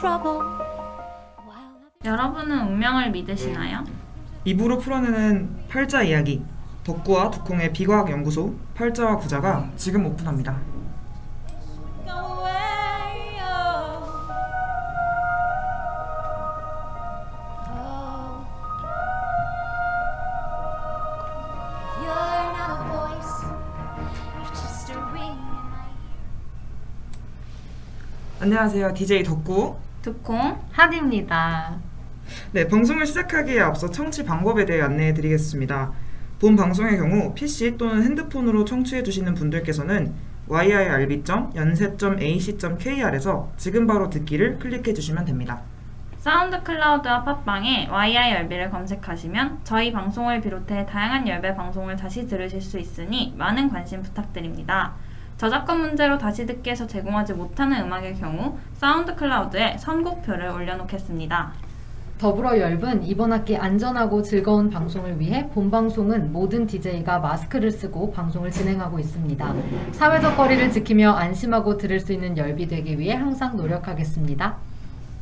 trouble. 여러분은 운명을 믿으시나요? 입으로 풀어내는 팔자 이야기 덕구와 두콩의 비과학 연구소 팔자와 구자가 지금 오픈합니다. Oh. Oh. 안녕하세요. DJ 덕구. 두콩 하디입니다. 네, 방송을 시작하기에 앞서 청취 방법에 대해 안내해 드리겠습니다. 본 방송의 경우 PC 또는 핸드폰으로 청취해 주시는 분들께서는 yirb.연세.ac.kr에서 지금 바로 듣기를 클릭해 주시면 됩니다. 사운드 클라우드와 팟빵에 YI 열배를 검색하시면 저희 방송을 비롯해 다양한 열배 방송을 다시 들으실 수 있으니 많은 관심 부탁드립니다. 저작권 문제로 다시 듣기에서 제공하지 못하는 음악의 경우 사운드 클라우드에 선곡표를 올려놓겠습니다. 더불어 열분 이번 학기 안전하고 즐거운 방송을 위해 본 방송은 모든 DJ가 마스크를 쓰고 방송을 진행하고 있습니다. 사회적 거리를 지키며 안심하고 들을 수 있는 열비 되기 위해 항상 노력하겠습니다.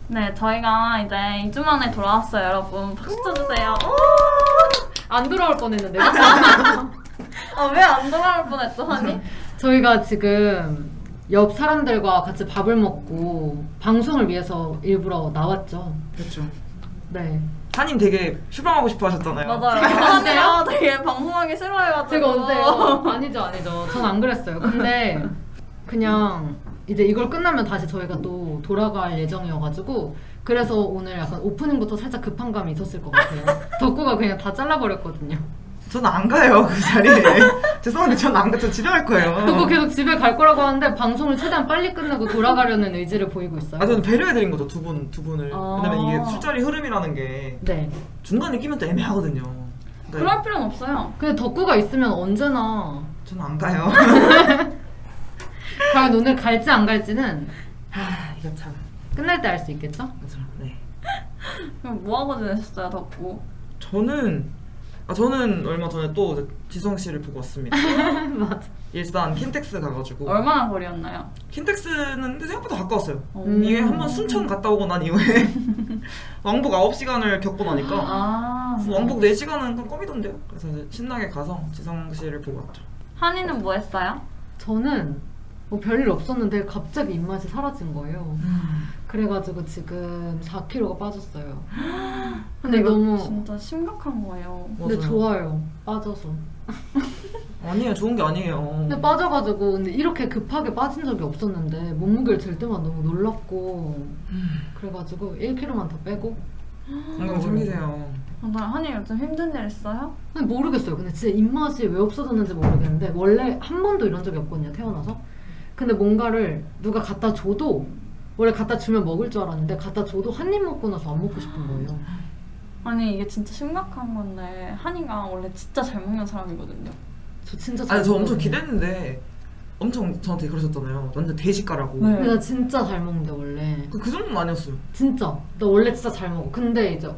네, 저희가 이제 2주 만에 돌아왔어요, 여러분. 박수 쳐주세요. 안 돌아올 뻔했는데 아, 왜 안 돌아올 뻔했죠, 하니? 저희가 지금 옆 사람들과 같이 밥을 먹고 방송을 위해서 일부러 나왔죠. 그렇죠. 네. 타님 되게 휴방하고 싶어 하셨잖아요. 맞아요. 제가 하니가 되게 방송하기 싫어해가지고. 제가 언제요? 아니죠, 아니죠. 전 안 그랬어요. 근데 그냥 이제 이걸 끝나면 다시 저희가 또 돌아갈 예정이어가지고 그래서 오늘 약간 오프닝부터 살짝 급한 감이 있었을 것 같아요. 덕구가 그냥 다 잘라버렸거든요. 저는 안 가요 그 자리에. 죄송한데 저는 안 가. 저 집에 갈 거예요. 덕구 계속 집에 갈 거라고 하는데 방송을 최대한 빨리 끝내고 돌아가려는 의지를 보이고 있어요. 아 저는 배려해드린 거죠 두 분 두 분을. 아. 왜냐면 이게 술자리 흐름이라는 게 네. 중간에 끼면 또 애매하거든요. 네. 그럴 필요는 없어요. 근데 덕구가 있으면 언제나 저는 안 가요. 과연 오늘 갈지 안 갈지는 하 이거 참. 끝날 때 알 수 있겠죠? 그렇죠. 네. 그럼 뭐하고 지내셨어요, 덕구? 저는 아 저는 얼마 전에 또 지성 씨를 보고 왔습니다. 맞아. 일산 킨텍스 가가지고 얼마나 거리였나요? 킨텍스는 근데 생각보다 가까웠어요. 음. 이게 한 번 순천 갔다 오고 난 이후에 왕복 9시간을 겪고 나니까 아. 왕복 4시간은 그냥 껌이던데요. 그래서 이제 신나게 가서 지성 씨를 보고 왔죠. 한이는 뭐 했어요? 저는 뭐 별일 없었는데 갑자기 입맛이 사라진 거예요. 음. 그래가지고 지금 4kg가 빠졌어요. 근데 근데 너무 진짜 심각한 거예요. 근데 맞아요. 좋아요. 빠져서. 아니에요. 좋은 게 아니에요. 근데 빠져가지고 근데 이렇게 급하게 빠진 적이 없었는데 몸무게를 들 때만 너무 놀랐고 그래가지고 1kg만 더 빼고 건강 챙기세요. 아, 나 한이 요즘 힘든 일 있어요? 근데 모르겠어요. 근데 진짜 입맛이 왜 없어졌는지 모르겠는데 원래 한 번도 이런 적이 없거든요. 태어나서. 근데 뭔가를 누가 갖다 줘도 원래 갖다 주면 먹을 줄 알았는데 갖다 줘도 한 입 먹고 나서 안 먹고 싶은 거예요. 아니 이게 진짜 심각한 건데 한이가 원래 진짜 잘 먹는 사람이거든요. 저 진짜 잘 아니 저 엄청 먹거든요. 기대했는데 엄청 저한테 그러셨잖아요. 완전 돼지가라고. 네. 근데 나 진짜 잘 먹는데 원래 그, 그 정도는 아니었어요. 진짜 나 원래 진짜 잘 먹어. 근데 이제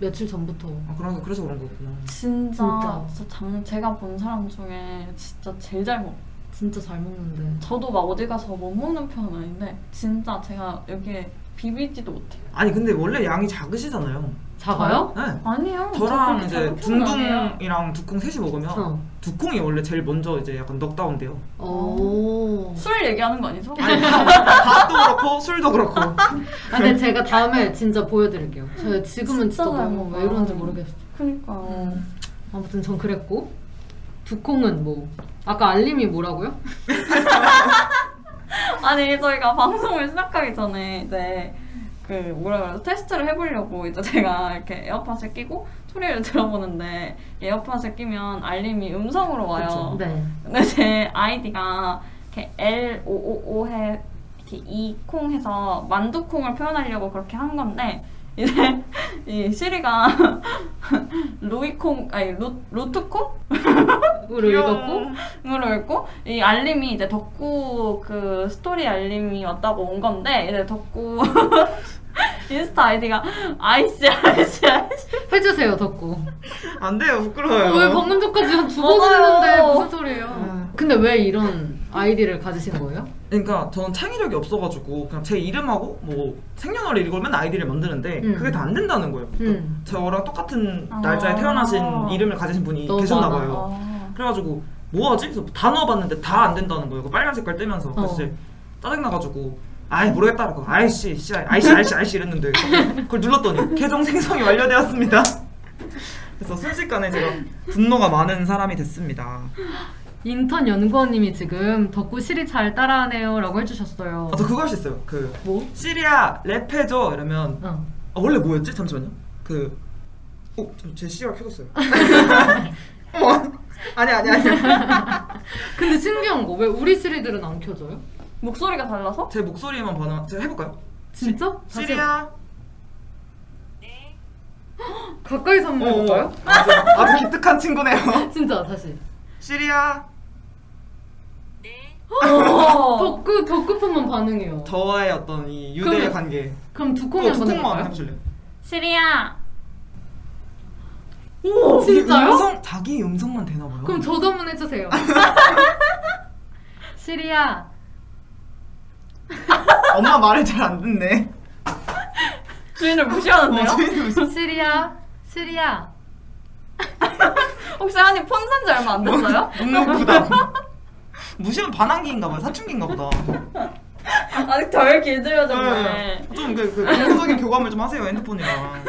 며칠 전부터 아 그래서 그래서 그런 거구나. 진짜 진짜. 진짜 장, 제가 본 사람 중에 진짜 제일 잘 먹어. 진짜 잘 먹는데 저도 막 어디 가서 못 먹는 편은 아닌데 진짜 제가 여기에 비비지도 못해요. 아니 근데 원래 양이 작으시잖아요. 작아요? 네. 아니요. 저랑 저 이제. 둥둥이랑 두콩 셋이 먹으면 어. 두콩이 원래 제일 먼저 이제 약간 넉다운돼요. 오. 술 얘기하는 거 아니죠? 아니 밥, 밥도 그렇고 술도 그렇고. 아, 근데 제가 다음에 진짜 보여드릴게요. 제가 지금은 진짜, 너무. 왜 이러는지 모르겠어. 그니까요. 아무튼 전 그랬고 두콩은 뭐 아까 알림이 뭐라고요? 아니 저희가 방송을 시작하기 전에 이제 그 뭐라 그래서 테스트를 해보려고 이제 제가 이렇게 에어팟을 끼고 소리를 들어보는데 에어팟을 끼면 알림이 음성으로 와요. 그쵸. 네. 근데 제 아이디가 이렇게 L O O O 해 이렇게 이콩 해서 만두콩을 표현하려고 그렇게 한 건데 이제 이 시리가 루이콩 아니 루 루트콩 으로 읽었고 으로 읽고 이 알림이 이제 덕구 그 스토리 알림이 왔다고 온 건데 이제 덕구 인스타 아이디가 아이씨 아이씨 아이씨 해주세요 덕구. 안 돼요 부끄러워요. 왜 방금 전까지 한 두 번. 했는데 무슨 소리예요? 아. 근데 왜 이런 아이디를 가지신 거예요? 그러니까 저는 창의력이 없어가지고 그냥 제 이름하고 뭐 생년월일 이걸 맨날 아이디를 만드는데 음. 그게 다 안 된다는 거예요. 음. 저랑 똑같은 아. 날짜에 태어나신 이름을 가지신 분이 계셨나. 봐요. 아. 그래가지고 뭐 하지? 그래서 다 넣어봤는데 다 안 된다는 거예요. 그 빨간 색깔 뜨면서 그래서 어. 이제 짜증나가지고 아이 모르겠다 그러고 아이씨 씨 아이씨 아이씨 아이씨 이랬는데 그걸 눌렀더니 계정 생성이 완료되었습니다. 그래서 순식간에 제가 분노가 많은 사람이 됐습니다. 인턴 연구원님이 지금 덕구 실이 잘 따라하네요 라고 해주셨어요. 아, 저 그거 할 수 있어요. 그 뭐? 시리아 랩해줘 이러면 어. 아, 원래 뭐였지? 잠시만요. 그 어, 저- 제 시리아 켜졌어요. 어머, 아니 아니 아니. 근데 신기한 거 왜 우리 시리들은 안 켜져요? 목소리가 달라서? 제 목소리만 반응. 제가 해볼까요? 진짜? 다시 시리아. 가까이서 한번 해볼까요? 아주, 아주 기특한 친구네요. 진짜 다시. 시리아. 어. 덕구 덕구폰만 반응해요. 저와의 어떤 이 유대의 그러면- 관계. 그럼 두 어, 콩이 한번 두콩만 해볼까요? 해보실래요? 시리야. 오, 진짜요? 음성 자기 음성만 되나 봐요. 그럼 저도 한번 해주세요. 시리야. 엄마 말을 잘 안 듣네. 주인을 무시하는데요? 어, 주인이 무슨 시리야. 시리야. 혹시 한이 폰산지 얼마 안 됐어요? 묵묵 부담. 무시한 반항기인가 봐요. 사춘기인가 보다. 아직 덜 길들여졌네. 좀그 그 정서적인 교감을 좀 하세요 핸드폰이랑.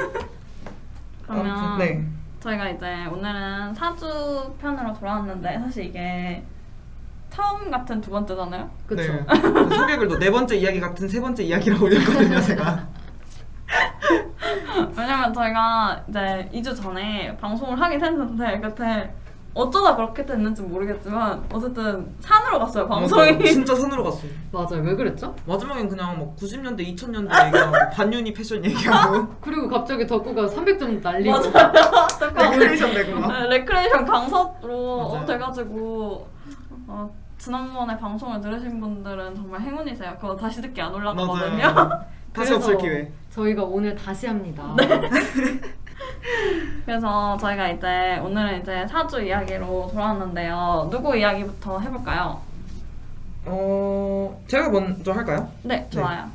그러면 아무튼, 네. 저희가 이제 오늘은 사주 편으로 돌아왔는데 사실 이게 처음 같은 두 번째잖아요. 그쵸. 네. 그 소개글도 네 번째 이야기 같은 세 번째 이야기라고 올렸거든요 제가. 왜냐면 저희가 이제 2주 전에 방송을 하긴 했는데 그때 어쩌다 그렇게 됐는지 모르겠지만 어쨌든 산으로 갔어요 방송이. 맞아요. 진짜 산으로 갔어요. 맞아요. 왜 그랬죠? 마지막엔 그냥 뭐 90년대, 2000년대 얘기하고 반윤희 패션 얘기하고 그리고 갑자기 덕구가 300점 날리고. 레크레이션 되고 막. 네, 레크레이션 강사로 맞아요. 돼가지고 어, 지난번에 방송을 들으신 분들은 정말 행운이세요. 그거 다시 듣기 안 올라가거든요. 다시 그래서 없을 기회. 저희가 오늘 다시 합니다. 네. 그래서 저희가 이제 오늘은 이제 사주 이야기로 돌아왔는데요. 누구 이야기부터 해볼까요? 어 제가 먼저 할까요? 네, 좋아요.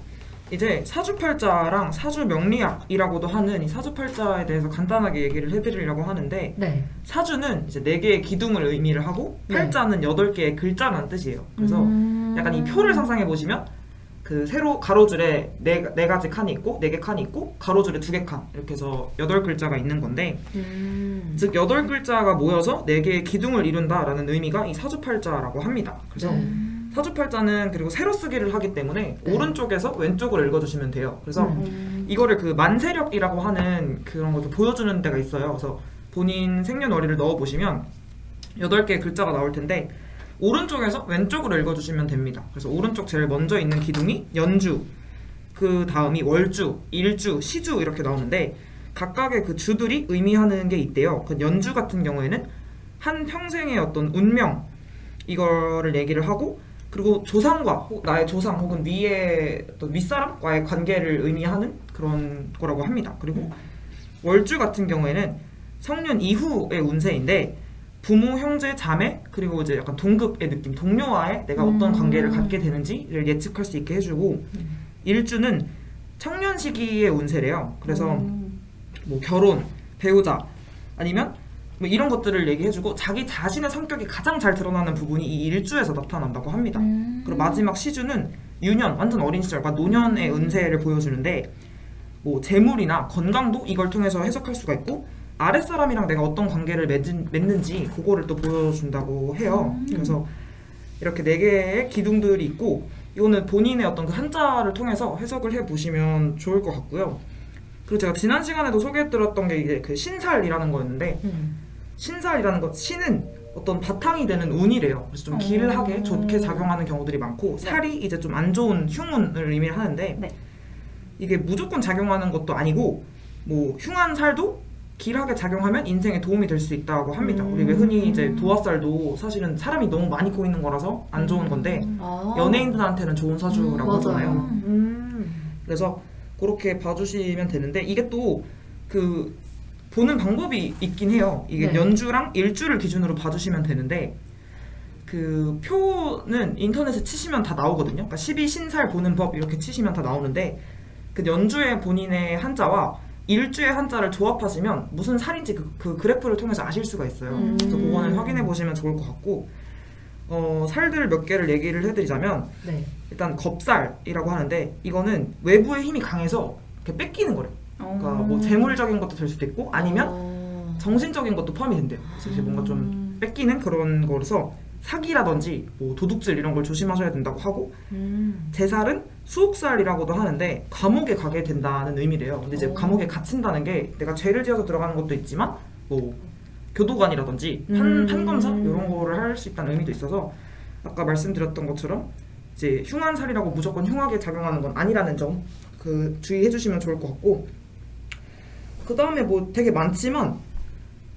이제 사주팔자랑 사주명리학이라고도 하는 이 사주팔자에 대해서 간단하게 얘기를 해드리려고 하는데 네. 사주는 이제 네 개의 기둥을 의미를 하고 네. 팔자는 여덟 개의 글자라는 뜻이에요. 그래서 음. 약간 이 표를 상상해 보시면 그 세로 가로줄에 네, 네 가지 칸이 있고 네 개 칸이 있고 가로줄에 두 개 칸 이렇게 해서 여덟 글자가 있는 건데 음. 즉 여덟 글자가 모여서 네 개의 기둥을 이룬다라는 의미가 이 사주팔자라고 합니다. 그래서 네. 사주팔자는 그리고 세로 쓰기를 하기 때문에 네. 오른쪽에서 왼쪽으로 읽어주시면 돼요. 그래서 음. 음. 이거를 그 만세력이라고 하는 그런 것을 보여주는 데가 있어요. 그래서 본인 생년월일을 넣어 보시면 여덟 개의 글자가 나올 텐데 오른쪽에서 왼쪽으로 읽어주시면 됩니다. 그래서 오른쪽 제일 먼저 있는 기둥이 연주, 그 다음이 월주, 일주, 시주 이렇게 나오는데 각각의 그 주들이 의미하는 게 있대요. 그 연주 같은 경우에는 한 평생의 어떤 운명 이거를 얘기를 하고 그리고 조상과 혹- 나의 조상 혹은 위의 어떤 윗사람과의 관계를 의미하는 그런 거라고 합니다. 그리고 월주 같은 경우에는 성년 이후의 운세인데 부모, 형제, 자매 그리고 이제 약간 동급의 느낌, 동료와의 내가 어떤 음. 관계를 갖게 되는지를 예측할 수 있게 해주고 일주는 청년 시기의 운세래요. 그래서 음. 뭐 결혼, 배우자 아니면 뭐 이런 것들을 얘기해주고 자기 자신의 성격이 가장 잘 드러나는 부분이 이 일주에서 나타난다고 합니다. 음. 그리고 마지막 시주는 유년, 완전 어린 시절, 그러니까 노년의 은세를 보여주는데 뭐 재물이나 건강도 이걸 통해서 해석할 수가 있고 아랫사람이랑 내가 어떤 관계를 맺은, 맺는지 그거를 또 보여준다고 해요. 그래서 이렇게 네 개의 기둥들이 있고 이거는 본인의 어떤 그 한자를 통해서 해석을 해 보시면 좋을 것 같고요. 그리고 제가 지난 시간에도 소개해드렸던 게 이제 그 신살이라는 거였는데 음. 신살이라는 것 신은 어떤 바탕이 되는 운이래요. 그래서 좀 길하게 음. 좋게 작용하는 경우들이 많고 살이 이제 좀 안 좋은 흉운을 의미를 하는데 네. 이게 무조건 작용하는 것도 아니고 뭐 흉한 살도 길하게 작용하면 인생에 도움이 될 수 있다고 합니다. 음. 우리 왜 흔히 이제 도화살도 사실은 사람이 너무 많이 고이는 거라서 안 좋은 건데 아. 연예인들한테는 좋은 사주라고 맞아요. 하잖아요. 음. 그래서 그렇게 봐주시면 되는데 이게 또 그 보는 방법이 있긴 해요. 이게 네. 연주랑 일주를 기준으로 봐주시면 되는데 그 표는 인터넷에 치시면 다 나오거든요. 그러니까 12신살 보는 법 이렇게 치시면 다 나오는데 그 연주의 본인의 한자와 일주의 한자를 조합하시면 무슨 살인지 그, 그 그래프를 통해서 아실 수가 있어요. 음. 그래서 그거는 확인해 보시면 좋을 것 같고 어, 살들 몇 개를 얘기를 해드리자면 네. 일단 겁살이라고 하는데 이거는 외부의 힘이 강해서 이렇게 뺏기는 거래요. 그러니까 뭐 재물적인 것도 될 수도 있고 아니면 어. 정신적인 것도 포함이 된대요. 그래서 이제 뭔가 좀 뺏기는 그런 거라서 사기라든지 뭐 도둑질 이런 걸 조심하셔야 된다고 하고 음. 제살은 수옥살이라고도 하는데 감옥에 가게 된다는 의미래요. 근데 이제 오. 감옥에 갇힌다는 게 내가 죄를 지어서 들어가는 것도 있지만 뭐 교도관이라든지 판, 음. 판검사 이런 거를 할 수 있다는 의미도 있어서 아까 말씀드렸던 것처럼 이제 흉한살이라고 무조건 흉하게 작용하는 건 아니라는 점 그 주의해 주시면 좋을 것 같고 그 다음에 뭐 되게 많지만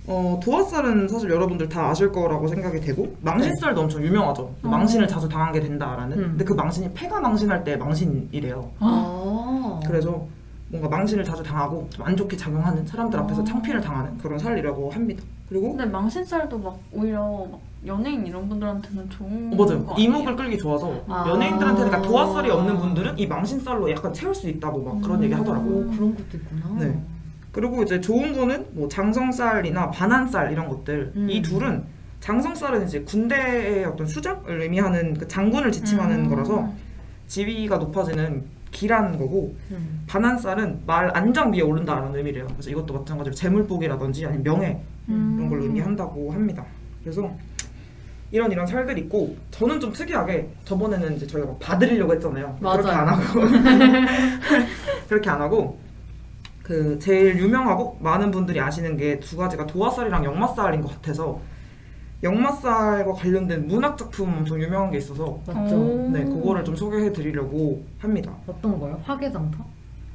어, 도화살은 사실 여러분들 다 아실 거라고 생각이 되고 망신살도 엄청 유명하죠. 어. 망신을 자주 당하게 된다라는. 음. 근데 그 망신이 패가 망신할 때 망신이래요. 아. 그래서 뭔가 망신을 자주 당하고 좀 안 좋게 작용하는 사람들 앞에서 어. 창피를 당하는 그런 살이라고 합니다. 그리고 근데 망신살도 막 오히려 막 연예인 이런 분들한테는 좋은 어, 맞아요. 거 이목을 아니에요? 끌기 좋아서 아. 연예인들한테 그러니까 도화살이 없는 분들은 이 망신살로 약간 채울 수 있다고 막 그런 얘기 하더라고요. 오, 그런 것도 있구나. 네. 그리고 이제 좋은 거는 뭐 장성쌀이나 반한쌀 이런 것들 음. 이 둘은 장성쌀은 이제 군대의 어떤 수장을 의미하는 그 장군을 지칭하는 음. 거라서 지위가 높아지는 기란 거고 음. 반한쌀은 말 안장 위에 오른다라는 의미래요. 그래서 이것도 마찬가지로 재물복이라든지 아니면 명예 음. 이런 걸 의미한다고 합니다. 그래서 이런 이런 살들 있고 저는 좀 특이하게 저번에는 이제 저희가 막 봐드리려고 했잖아요. 그렇게 맞아요. 안 하고 그렇게 안 하고 그 제일 유명하고 많은 분들이 아시는 게 두 가지가 도화살이랑 역마살인 것 같아서 역마살과 관련된 문학 작품 엄청 유명한 게 있어서 맞죠. 오. 네 그거를 좀 소개해 드리려고 합니다. 어떤 거요? 화개장터?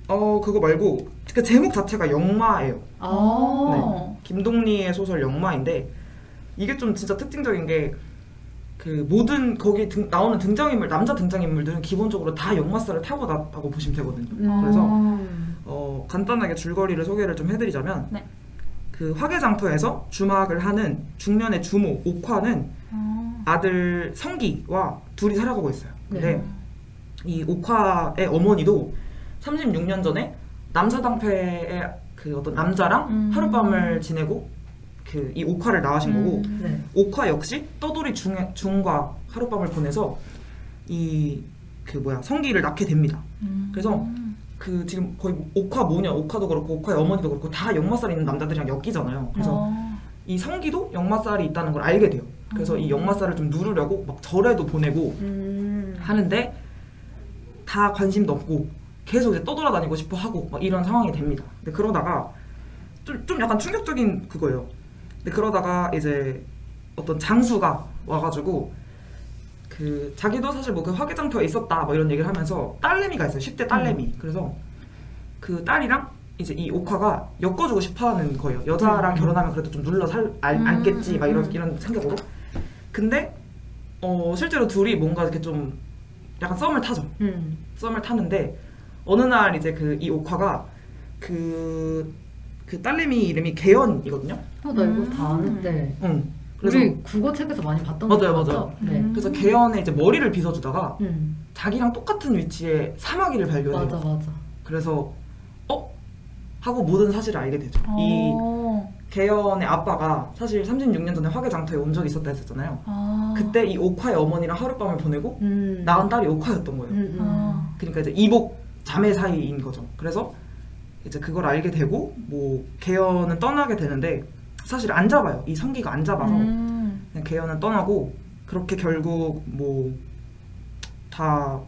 어 그거 말고 그 제목 자체가 역마예요. 아. 김동리의 소설 역마인데 이게 좀 진짜 특징적인 게 그 모든 거기 등, 나오는 등장인물 남자 등장인물들은 기본적으로 다 역마살을 타고 났다고 보시면 되거든요. 그래서 음. 어, 간단하게 줄거리를 소개를 좀 해드리자면 네. 그 화개장터에서 주막을 하는 중년의 주모 옥화는 아. 아들 성기와 둘이 살아가고 있어요. 근데 네. 이 옥화의 어머니도 36년 전에 남사당패의 그 어떤 남자랑 음. 하룻밤을 지내고 그 이 옥화를 낳으신 거고 음. 네. 옥화 역시 떠돌이 중, 중과 하룻밤을 보내서 이 그 뭐야 성기를 낳게 됩니다. 음. 그래서 그 지금 거의 옥화 모녀, 옥화도 그렇고 옥화의 어머니도 그렇고 다 역마살 있는 남자들이랑 엮이잖아요. 그래서 아. 이 성기도 역마살이 있다는 걸 알게 돼요. 그래서 이 역마살을 좀 누르려고 막 절에도 보내고 음. 하는데 다 관심도 없고 계속 이제 떠돌아다니고 싶어 하고 막 이런 상황이 됩니다. 근데 그러다가 좀, 좀 약간 충격적인 그거예요. 근데 그러다가 이제 어떤 장수가 와가지고 그 자기도 사실 뭐 그 화개장터에 있었다 뭐 이런 얘기를 하면서 딸내미가 있어요. 10대 딸내미. 그래서 그 딸이랑 이제 이 옥화가 엮어주고 싶어하는 거예요. 여자랑 음. 결혼하면 그래도 좀 눌러 살 알, 음, 앉겠지 막 이런 음. 이런 생각으로. 근데 어 실제로 둘이 뭔가 이렇게 좀 약간 썸을 타죠. 음. 썸을 타는데 어느 날 이제 그이 옥화가 그, 그 딸내미 이름이 개연이거든요. 어, 나 이거 음. 다 아는데. 응. 그래서 우리 국어 책에서 많이 봤던 맞아요, 거 맞아요. 네. 음. 그래서 개연의 이제 머리를 빗어주다가 음. 자기랑 똑같은 위치에 사마귀를 발견해요. 맞아 맞아. 그래서 어 하고 모든 사실을 알게 되죠. 이 어. 개연의 아빠가 사실 36년 전에 화개장터에 온 적이 있었다 했었잖아요. 아. 그때 이 옥화의 어머니랑 하룻밤을 보내고 음. 낳은 딸이 옥화였던 거예요. 음, 음. 아. 그러니까 이제 이복 자매 사이인 거죠. 그래서 이제 그걸 알게 되고 뭐 개연은 떠나게 되는데 사실 안 잡아요. 이 성기가 안 잡아서 음. 그냥 개연은 떠나고 그렇게 결국 뭐 다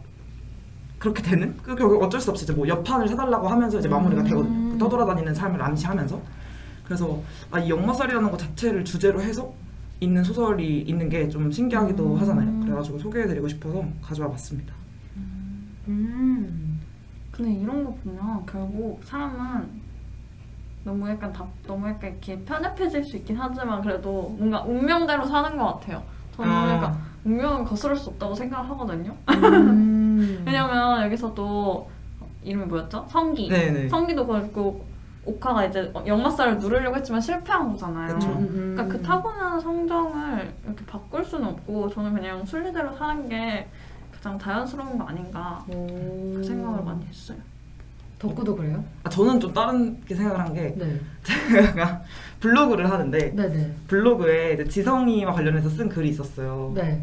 그렇게 되는 그 결국 어쩔 수 없이 이제 뭐 여판을 사달라고 하면서 이제 마무리가 음. 되거든요. 그 떠돌아다니는 삶을 암시하면서 그래서 아 이 역마살이라는 것 자체를 주제로 해서 있는 소설이 있는 게 좀 신기하기도 음. 하잖아요. 그래가지고 소개해드리고 싶어서 가져와 봤습니다. 음. 근데 이런 거 보면 결국 사람은 너무 약간 답, 너무 약간 이렇게 편협해질 수 있긴 하지만 그래도 뭔가 운명대로 사는 것 같아요. 저는 아. 약간 운명은 거스를 수 없다고 생각을 하거든요. 음. 왜냐면 여기서도 이름이 뭐였죠? 성기. 네네. 성기도 그렇고 오카가 이제 역마살을 누르려고 했지만 실패한 거잖아요. 그쵸. 음, 그러니까 그 타고난 성정을 이렇게 바꿀 수는 없고 저는 그냥 순리대로 사는 게 가장 자연스러운 거 아닌가 오. 그 생각을 많이 했어요. 덕구도 그래요? 아, 저는 좀 다른 게 생각을 한 게 네. 제가 블로그를 하는데 네네. 블로그에 이제 지성이와 관련해서 쓴 글이 있었어요. 네.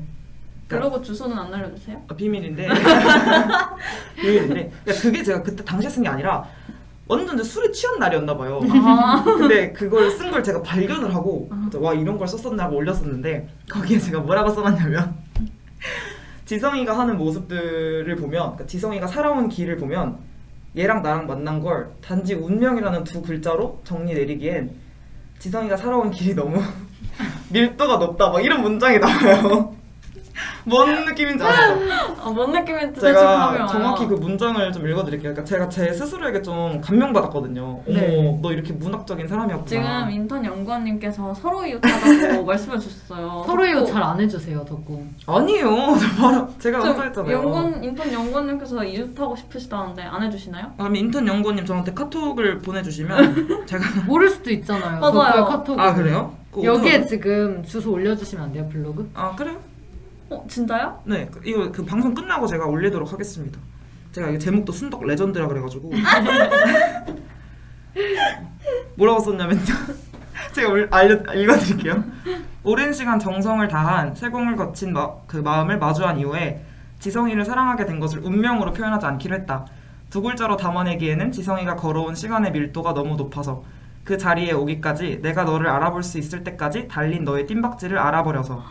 블로그 주소는 안 알려주세요? 아, 비밀인데 비밀인데 그러니까 그게 제가 그때 당시에 쓴 게 아니라 완전 이제 술에 취한 날이었나 봐요. 아, 근데 그걸 쓴 걸 제가 발견을 하고 아. 와 이런 걸 썼었나 하고 올렸었는데 거기에 제가 뭐라고 써놨냐면 지성이가 하는 모습들을 보면 그러니까 지성이가 살아온 길을 보면 얘랑 나랑 만난 걸 단지 운명이라는 두 글자로 정리 내리기엔 지성이가 살아온 길이 너무 밀도가 높다 막 이런 문장이 나와요. 뭔 느낌인지 아시죠? 아, 뭔 느낌인지 대충 감이 제가 와요. 정확히 그 문장을 좀 읽어드릴게요. 그러니까 제가 제 스스로에게 좀 감명받았거든요. 어머, 네. 너 이렇게 문학적인 사람이었구나. 지금 인턴 연구원님께서 서로 이웃하다고 말씀해 주셨어요. 서로 덕구- 잘안 해주세요, 덕구. 아니에요. 저 바로 제가 저 먼저 했잖아요. 연구원 인턴 연구원님께서 이웃하고 싶으시다는데 안 해주시나요? 그럼 인턴 연구원님 저한테 카톡을 보내주시면 제가 모를 수도 있잖아요. 맞아요. 덕구의 카톡. 아 그래요? 그거 여기에 지금 주소 올려주시면 안 돼요, 블로그? 아 그래요? 어 진짜요? 네 그- 이거 그 방송 끝나고 제가 올리도록 하겠습니다. 제가 이게 제목도 순덕 레전드라 그래가지고 뭐라고 썼냐면요. 제가 올, 알려 읽어드릴게요. 오랜 시간 정성을 다한 세공을 거친 마, 그 마음을 마주한 이후에 지성이를 사랑하게 된 것을 운명으로 표현하지 않기로 했다. 두 글자로 담아내기에는 지성이가 걸어온 시간의 밀도가 너무 높아서 그 자리에 오기까지 내가 너를 알아볼 수 있을 때까지 달린 너의 뜀박질을 알아버려서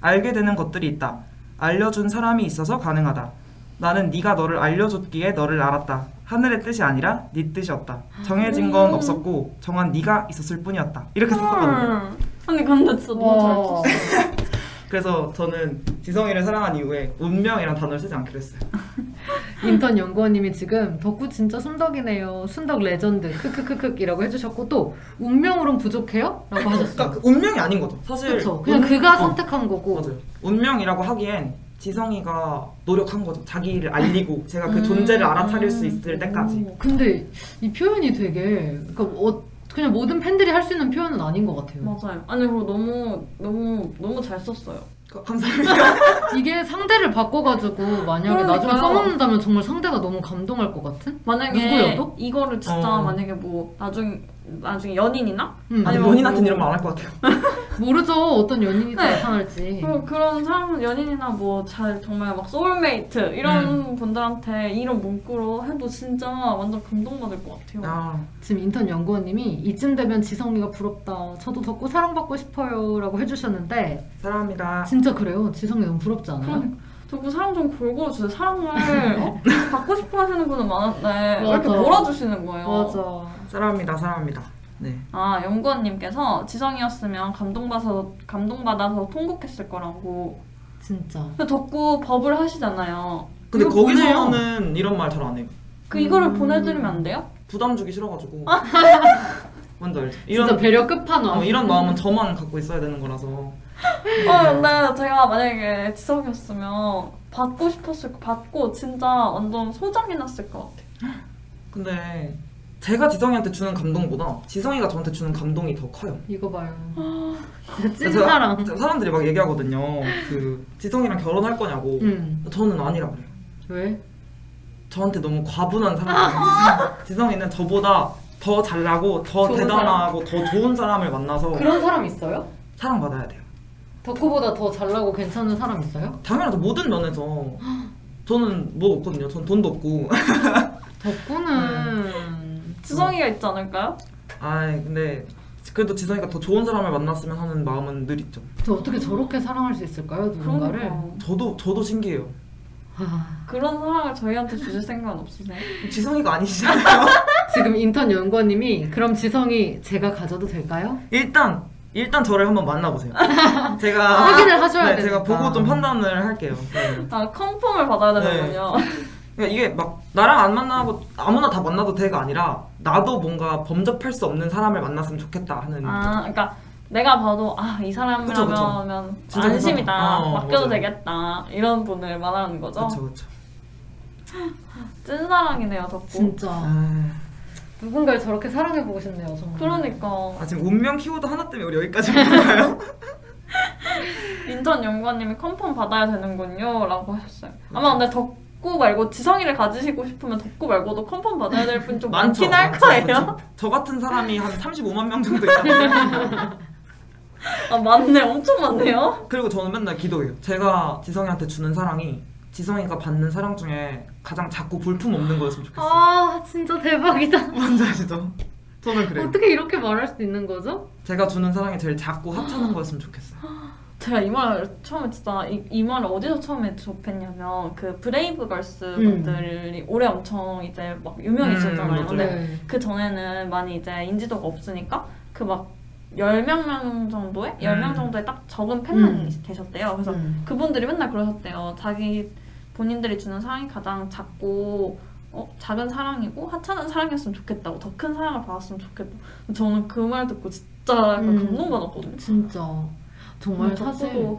알게 되는 것들이 있다. 알려준 사람이 있어서 가능하다. 나는 네가 너를 알려줬기에 너를 알았다. 하늘의 뜻이 아니라 네 뜻이었다. 정해진 건 없었고 정한 네가 있었을 뿐이었다. 이렇게 썼거든요. 음. 아니 근데 진짜 너무 잘 와. 썼어요. 그래서 저는 지성이를 사랑한 이후에 운명이란 단어를 쓰지 않기로 했어요. 인턴 연구원님이 지금 덕구 진짜 순덕이네요. 순덕 레전드. 크크크크이라고 해주셨고 또 운명으로는 부족해요? 라고 하셨어요. 그러니까 그 운명이 아닌 거죠. 사실 그렇죠. 그냥 운- 그가 어, 선택한 거고. 맞아요. 운명이라고 하기엔 지성이가 노력한 거죠. 자기를 알리고 제가 그 음. 존재를 알아차릴 수 있을 때까지. 오, 근데 이 표현이 되게 그러니까 어, 그냥 모든 팬들이 할 수 있는 표현은 아닌 것 같아요. 맞아요. 아니 그리고 너무 너무 너무 잘 썼어요. 그- 감사합니다. 이게 상대를 바꿔가지고 만약에 나중에 그러니까요. 써먹는다면 정말 상대가 너무 감동할 것 같은? 만약에 누구여도? 이거를 진짜 어. 만약에 뭐 나중 나중에 연인이나 음, 아니 연인한테 뭐- 이런 말 안 할 것 같아요. 모르죠 어떤 연인이 또 네. 나타날지. 그 그런 사람 연인이나 뭐 잘 정말 막 소울메이트 이런 분들한테 이런 문구로 해도 진짜 완전 감동받을 것 같아요. 아, 지금 인턴 연구원님이 이쯤 되면 지성이가 부럽다. 저도 덕구 사랑받고 싶어요라고 해주셨는데 사랑합니다. 진짜 그래요. 지성이 너무 부럽지 않아요? 그러 저그 사랑 좀 골고루 주세요. 사랑을 어? 받고 싶어 하시는 분은 많은데 왜 이렇게. 몰아주시는 거예요? 맞아. 사랑합니다. 사랑합니다. 네. 아 연구원님께서 지성이었으면 감동받아서 감동받아서 통곡했을 거라고. 진짜. 근데 덕구 버블 하시잖아요. 근데 이거 보내요. 거기서는 이런 말 잘 안 해요. 그 이거를 음. 보내드리면 안 돼요? 부담 주기 싫어가지고. 뭔지 알죠? 진짜 이런 배려 끝판왕. 어, 이런 마음은 저만 갖고 있어야 되는 거라서. 어 근데 제가 만약에 지성이었으면 받고 싶었을 거 받고 진짜 완전 소장이 났을 것 같아. 근데 제가 지성이한테 주는 감동보다 지성이가 저한테 주는 감동이 더 커요. 이거 봐요. 찐사랑. 제가 사람들이 막 얘기하거든요. 그 지성이랑 결혼할 거냐고. 응. 저는 아니라 그래요. 왜? 저한테 너무 과분한 사람이에요. 지성이는 저보다 더 잘나고 더 대단하고 더 좋은 사람을 만나서 그런 사람 있어요? 사랑받아야 돼요. 덕후보다 더 잘나고 괜찮은 사람 있어요? 당연하죠. 모든 면에서 저는 뭐 없거든요. 전 돈도 없고. 덕후는 지성이가 있지 않을까요? 아이 근데 그래도 지성이가 더 좋은 사람을 만났으면 하는 마음은 늘 있죠. 저 어떻게 저렇게 사랑할 수 있을까요? 누군가를? 그러니까. 저도 저도 신기해요. 아, 그런 사랑을 저희한테 주실 생각은 없으세요? 지성이가 아니시잖아요. 지금 인턴 연구원님이 그럼 지성이 제가 가져도 될까요? 일단 일단 저를 한번 만나보세요. 제가 확인을 하셔야 네, 되니까. 제가 보고 좀 판단을 할게요. 네. 아 컨펌을 받아야 되는군요. 그러니까 이게 막 나랑 안 만나고 아무나 다 만나도 돼가 아니라 나도 뭔가 범접할 수 없는 사람을 만났으면 좋겠다 하는 아 그러니까 내가 봐도 아 이 그쵸, 사람이라면 진짜 안심이다 괜찮아. 어, 맡겨도 맞아요. 되겠다 이런 분을 말하는 거죠. 그렇죠 그렇죠. 찐사랑이네요 덕구. 진짜 아, 누군가를 저렇게 사랑해보고 싶네요 정말. 그러니까 아 지금 운명 키워드 하나 때문에 우리 여기까지 온 건가요? 인턴 연구원님이 컨펌 받아야 되는군요 라고 하셨어요 아마 근데 덕구 말고 지성이를 가지시고 싶으면 덕구 말고도 컨펌 받아야 될 분 좀 많긴 할 많죠, 거예요 많죠. 저 같은 사람이 한 35만 명 정도 있다. 아 맞네 엄청 많네요 그리고 저는 맨날 기도해요. 제가 지성이한테 주는 사랑이 지성이가 받는 사랑 중에 가장 작고 볼품 없는 거였으면 좋겠어요. 아 진짜 대박이다. 뭔지 아시죠? 저는 그래요. 어떻게 이렇게 말할 수 있는 거죠? 제가 주는 사랑이 제일 작고 하찮은 거였으면 좋겠어요. 제가 이 말을 처음에 진짜 이, 이 말을 어디서 처음에 접했냐면 그 브레이브 걸스 음. 분들이 올해 엄청 이제 막 유명해졌잖아요. 음. 근데 그 전에는 많이 이제 인지도가 없으니까 그막 10명 정도의 10명 음. 정도의 딱 적은 팬만 음. 계셨대요. 그래서 음. 그분들이 맨날 그러셨대요. 자기 본인들이 주는 사랑이 가장 작고 어, 작은 사랑이고 하찮은 사랑이었으면 좋겠다고 더 큰 사랑을 받았으면 좋겠다. 저는 그 말 듣고 진짜 약간 음. 감동받았거든요. 진짜 정말 음, 사실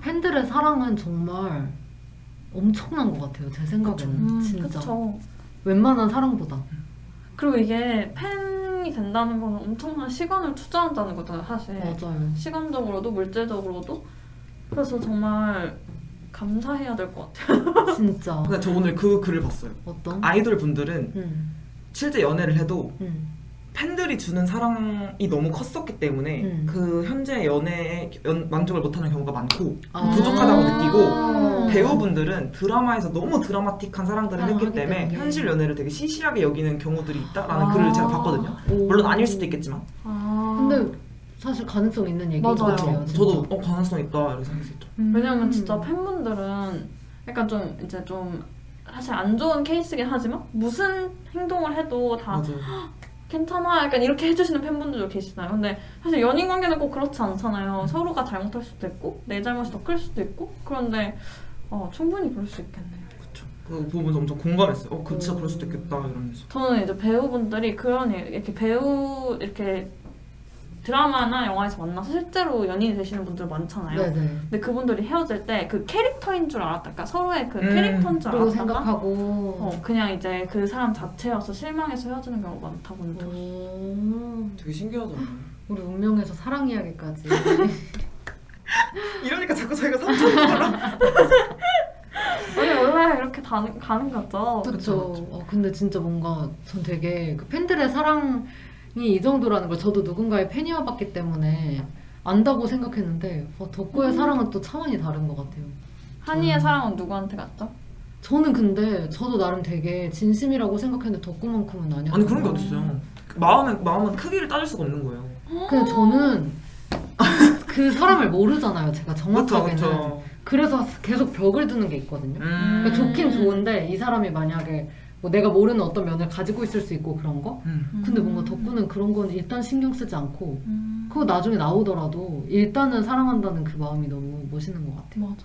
팬들의 사랑은 정말 엄청난 것 같아요. 제 생각에는 음, 진짜 그쵸. 웬만한 사랑보다. 그리고 이게 팬이 된다는 거는 엄청난 시간을 투자한다는 거잖아요, 사실. 맞아요. 시간적으로도 물질적으로도. 그래서 정말 감사해야 될 것 같아요. 진짜 근데 저 오늘 그 글을 봤어요. 어떤? 아이돌 분들은 음, 실제 연애를 해도 음, 팬들이 주는 사랑이 너무 컸었기 때문에 음. 그 현재 연애에 연- 만족을 못하는 경우가 많고 아. 부족하다고 느끼고 음. 배우분들은 드라마에서 너무 드라마틱한 사랑들을 사랑을 했기 때문에 때문에. 현실 연애를 되게 시시하게 여기는 경우들이 있다라는 아. 글을 제가 봤거든요. 오. 물론 아닐 수도 있겠지만 아. 근데 사실 가능성 있는 얘기인 것. 같아요. 저도 어 가능성 있다 이렇게 생각했죠. 음. 왜냐면 진짜 팬분들은 약간 좀 이제 좀 사실 안 좋은 케이스긴 하지만 무슨 행동을 해도 다. 괜찮아 약간 이렇게 해주시는 팬분들도 계시나요? 근데 사실 연인 관계는 꼭 그렇지 음. 않잖아요. 서로가 잘못할 수도 있고 내 잘못이 더 클 수도 있고 그런데 어, 충분히 그럴 수 있겠네요. 그렇죠. 그 부분에서 엄청 공감했어요. 어, 그 진짜 음. 그럴 수도 있겠다 이러면서. 저는 이제 배우분들이 그런 일, 이렇게 배우 이렇게 드라마나 영화에서 만나서 실제로 연인이 되시는 분들 많잖아요. 네네. 근데 그분들이 헤어질 때 그 캐릭터인 줄 알았다. 그러니까 서로의 그 음, 캐릭터인 줄 알았다가 생각하고. 어, 그냥 이제 그 사람 자체여서 실망해서 헤어지는 경우가 많다고 들었어요. 오, 되게 신기하다. 우리 운명에서 사랑 이야기까지. 이러니까 자꾸 저희가 삼촌 라 원래 원래 이렇게 가는, 가는 거죠. 그렇죠. 어, 근데 진짜 뭔가 전 되게 그 팬들의 사랑 이이 정도라는 걸 저도 누군가의 팬이어봤기 때문에 안다고 생각했는데 어, 덕구의 음. 사랑은 또 차원이 다른 것 같아요. 한이의 음. 사랑은 누구한테 갔죠? 저는 근데 저도 나름 되게 진심이라고 생각했는데 덕구만큼은 아니었어요. 아니 그런 게 어딨어요. 마음은 마음은 크기를 따질 수가 없는 거예요. 근데 저는 그 사람을 모르잖아요. 제가 정확하게는. 그렇죠. 그래서 계속 벽을 두는 게 있거든요. 음. 그러니까 좋긴 좋은데 이 사람이 만약에 뭐 내가 모르는 어떤 면을 가지고 있을 수 있고 그런 거? 음. 근데 뭔가 덕구는 그런 건 일단 신경 쓰지 않고 음. 그거 나중에 나오더라도 일단은 사랑한다는 그 마음이 너무 멋있는 것 같아요. 맞아.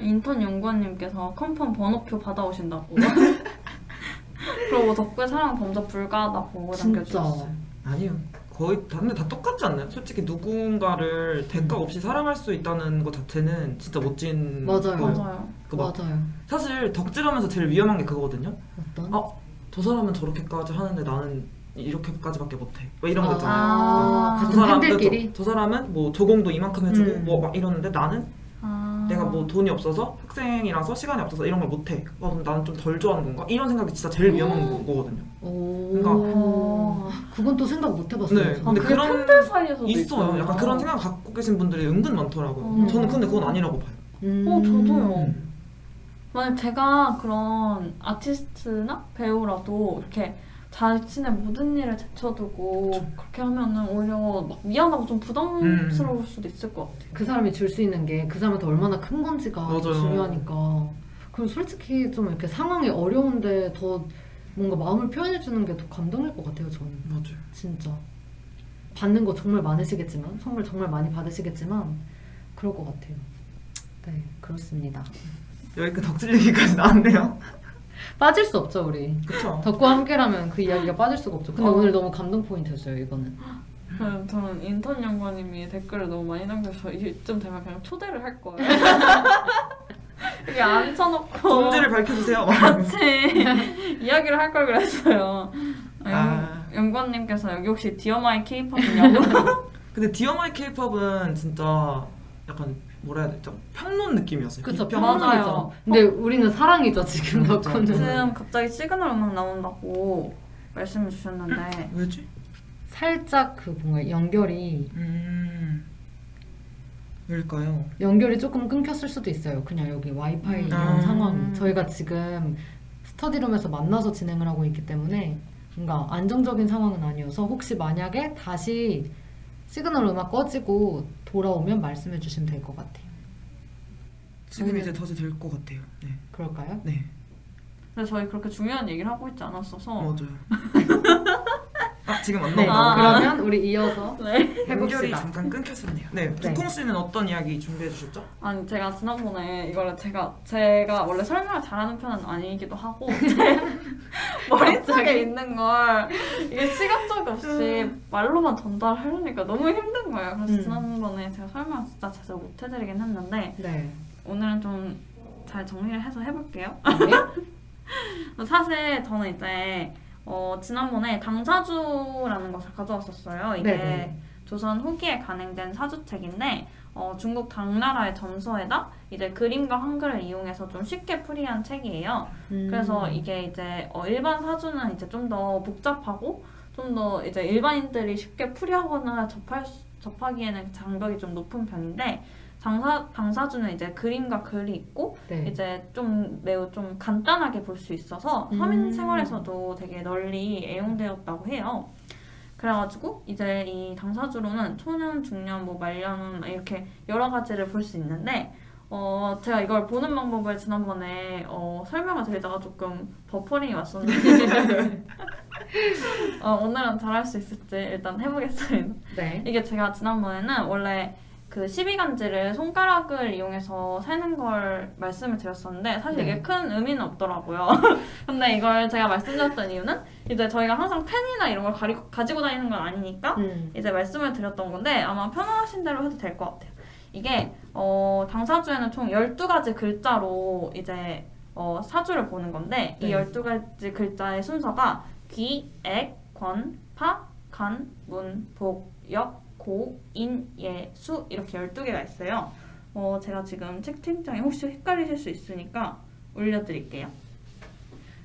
인턴 연구원님께서 컨펌 번호표 받아오신다고. 그리고 덕분에 사랑 범죄 불가하다고 진짜. 남겨주셨어요. 아니요. 거의 다 근데 다 똑같지 않나요? 솔직히 누군가를 대가 없이 사랑할 수 있다는 것 자체는 진짜 멋진 맞아요. 거예요. 맞아요. 그 막, 맞아요. 사실 덕질하면서 제일 위험한 게 그거거든요. 어떤? 어, 저 사람은 저렇게까지 하는데 나는 이렇게까지밖에 못해. 뭐 이런 거 있잖아요. 아, 아, 저 같은 사람 팬들끼리? 저, 저 사람은 뭐 조공도 이만큼 해주고 음. 뭐막 이러는데 나는 아. 내가 뭐 돈이 없어서 학생이라서 시간이 없어서 이런 걸 못해. 어, 그럼 나는 좀 덜 좋아하는 건가? 이런 생각이 진짜 제일 위험한 거- 거거든요. 오. 그러니까- 그건 또 생각 못 해봤어요. 네, 저는. 근데 그런 팬들 사이에서도 있어요. 약간 그런 생각 갖고 계신 분들이 은근 많더라고요. 음. 저는 근데 그건 아니라고 봐요. 음. 어, 저도요. 만약 제가 그런 아티스트나 배우라도 이렇게 자신의 모든 일을 제쳐두고 그쵸. 그렇게 하면은 오히려 막 미안하고 좀 부담스러울 음. 수도 있을 것 같아요. 그 사람이 줄 수 있는 게 그 사람한테 얼마나 큰 건지가 맞아요. 중요하니까. 그럼 솔직히 좀 이렇게 상황이 어려운데 더 뭔가 마음을 표현해주는 게 더 감동일 것 같아요, 저는. 맞아요. 진짜. 받는 거 정말 많으시겠지만, 선물 정말 많이 받으시겠지만, 그럴 것 같아요. 네, 그렇습니다. 여기까지 덕질 얘기까지 나왔네요. 빠질 수 없죠, 우리. 그쵸? 덕구와 함께라면 그 이야기가 빠질 수가 없죠. 근데 어. 오늘 너무 감동 포인트였어요, 이거는. 저는, 저는 인턴 연구원님이 댓글을 너무 많이 남겨서 이쯤 되면 그냥 초대를 할 거예요. 이게 앉혀놓고 존재를 밝혀주세요. 같이 이야기를 할 걸 그랬어요. 아. 연구원님께서 여기 혹시 디어마이 케이팝이냐고? 근데 디어마이 케이팝은 진짜 약간 뭐라 해야 되죠? 평론 느낌이었어요. 그쵸. 맞아요. 평론이죠. 근데 우리는 사랑이죠 지금 음, 덕구는. 지금 갑자기 시그널 음악 나온다고 말씀해 주셨는데 왜지? 살짝 그 뭔가 연결이 음. 왜일까요? 연결이 조금 끊겼을 수도 있어요. 그냥 여기 와이파이 음. 이런 아. 상황이 저희가 지금 study room에서 만나서 진행을 하고 있기 때문에 뭔가 안정적인 상황은 아니어서 혹시 만약에 다시 시그널 음악 꺼지고 돌아오면 말씀해 주시면 될 것 같아요. 지금 저희는- 이제 다시 될 것 같아요. 네. 그럴까요? 네. 근데 저희 그렇게 중요한 얘기를 하고 있지 않았어서 맞아요. 아 지금 안 네. 아. 그러면 우리 이어서 네. 연결이 해봅시다. 잠깐 끊겼었네요. 네. 네. 두콩 씨는 어떤 이야기 준비해 주셨죠? 아니 제가 지난번에 이거를 제가 제가 원래 설명을 잘하는 편은 아니기도 하고 제 머릿속에 있는 걸 이게 시각적 없이 말로만 전달하려니까 너무 힘든 거예요. 그래서 음. 지난번에 제가 설명을 진짜 제대로 못 해드리긴 했는데 네. 오늘은 좀 잘 정리를 해서 해볼게요. 네. 사실 저는 이제 어, 지난번에 당사주라는 것을 가져왔었어요. 이게 네네. 조선 후기에 간행된 사주책인데 어, 중국 당나라의 점서에다 이제 그림과 한글을 이용해서 좀 쉽게 풀이한 책이에요. 음. 그래서 이게 이제 어, 일반 사주는 이제 좀 더 복잡하고 좀 더 이제 일반인들이 쉽게 풀이하거나 접할 수- 접하기에는 장벽이 좀 높은 편인데 당사 당사주는 이제 그림과 글이 있고 네. 이제 좀 매우 좀 간단하게 볼 수 있어서 음. 서민 생활에서도 되게 널리 애용되었다고 해요. 그래가지고 이제 이 당사주로는 초년, 중년, 뭐 말년 이렇게 여러 가지를 볼 수 있는데 어 제가 이걸 보는 방법을 지난번에 어 설명을 드리다가 조금 버퍼링이 왔었는데 어, 오늘은 잘할 수 있을지 일단 해보겠습니다. 네. 이게 제가 지난번에는 원래 그 12간지를 손가락을 이용해서 세는 걸 말씀을 드렸었는데 사실 이게 네. 큰 의미는 없더라고요. 근데 이걸 제가 말씀드렸던 이유는 이제 저희가 항상 펜이나 이런 걸 가리, 가지고 다니는 건 아니니까 음. 이제 말씀을 드렸던 건데 아마 편하신 대로 해도 될 것 같아요. 이게 어, 당사주에는 총 12가지 글자로 이제 어, 사주를 보는 건데 이 네. 12가지 글자의 순서가 귀, 액, 권, 파, 간, 문, 복, 역, 고, 인, 예, 수 이렇게 12개가 있어요. 어, 제가 지금 채팅창에 혹시 헷갈리실 수 있으니까 올려드릴게요.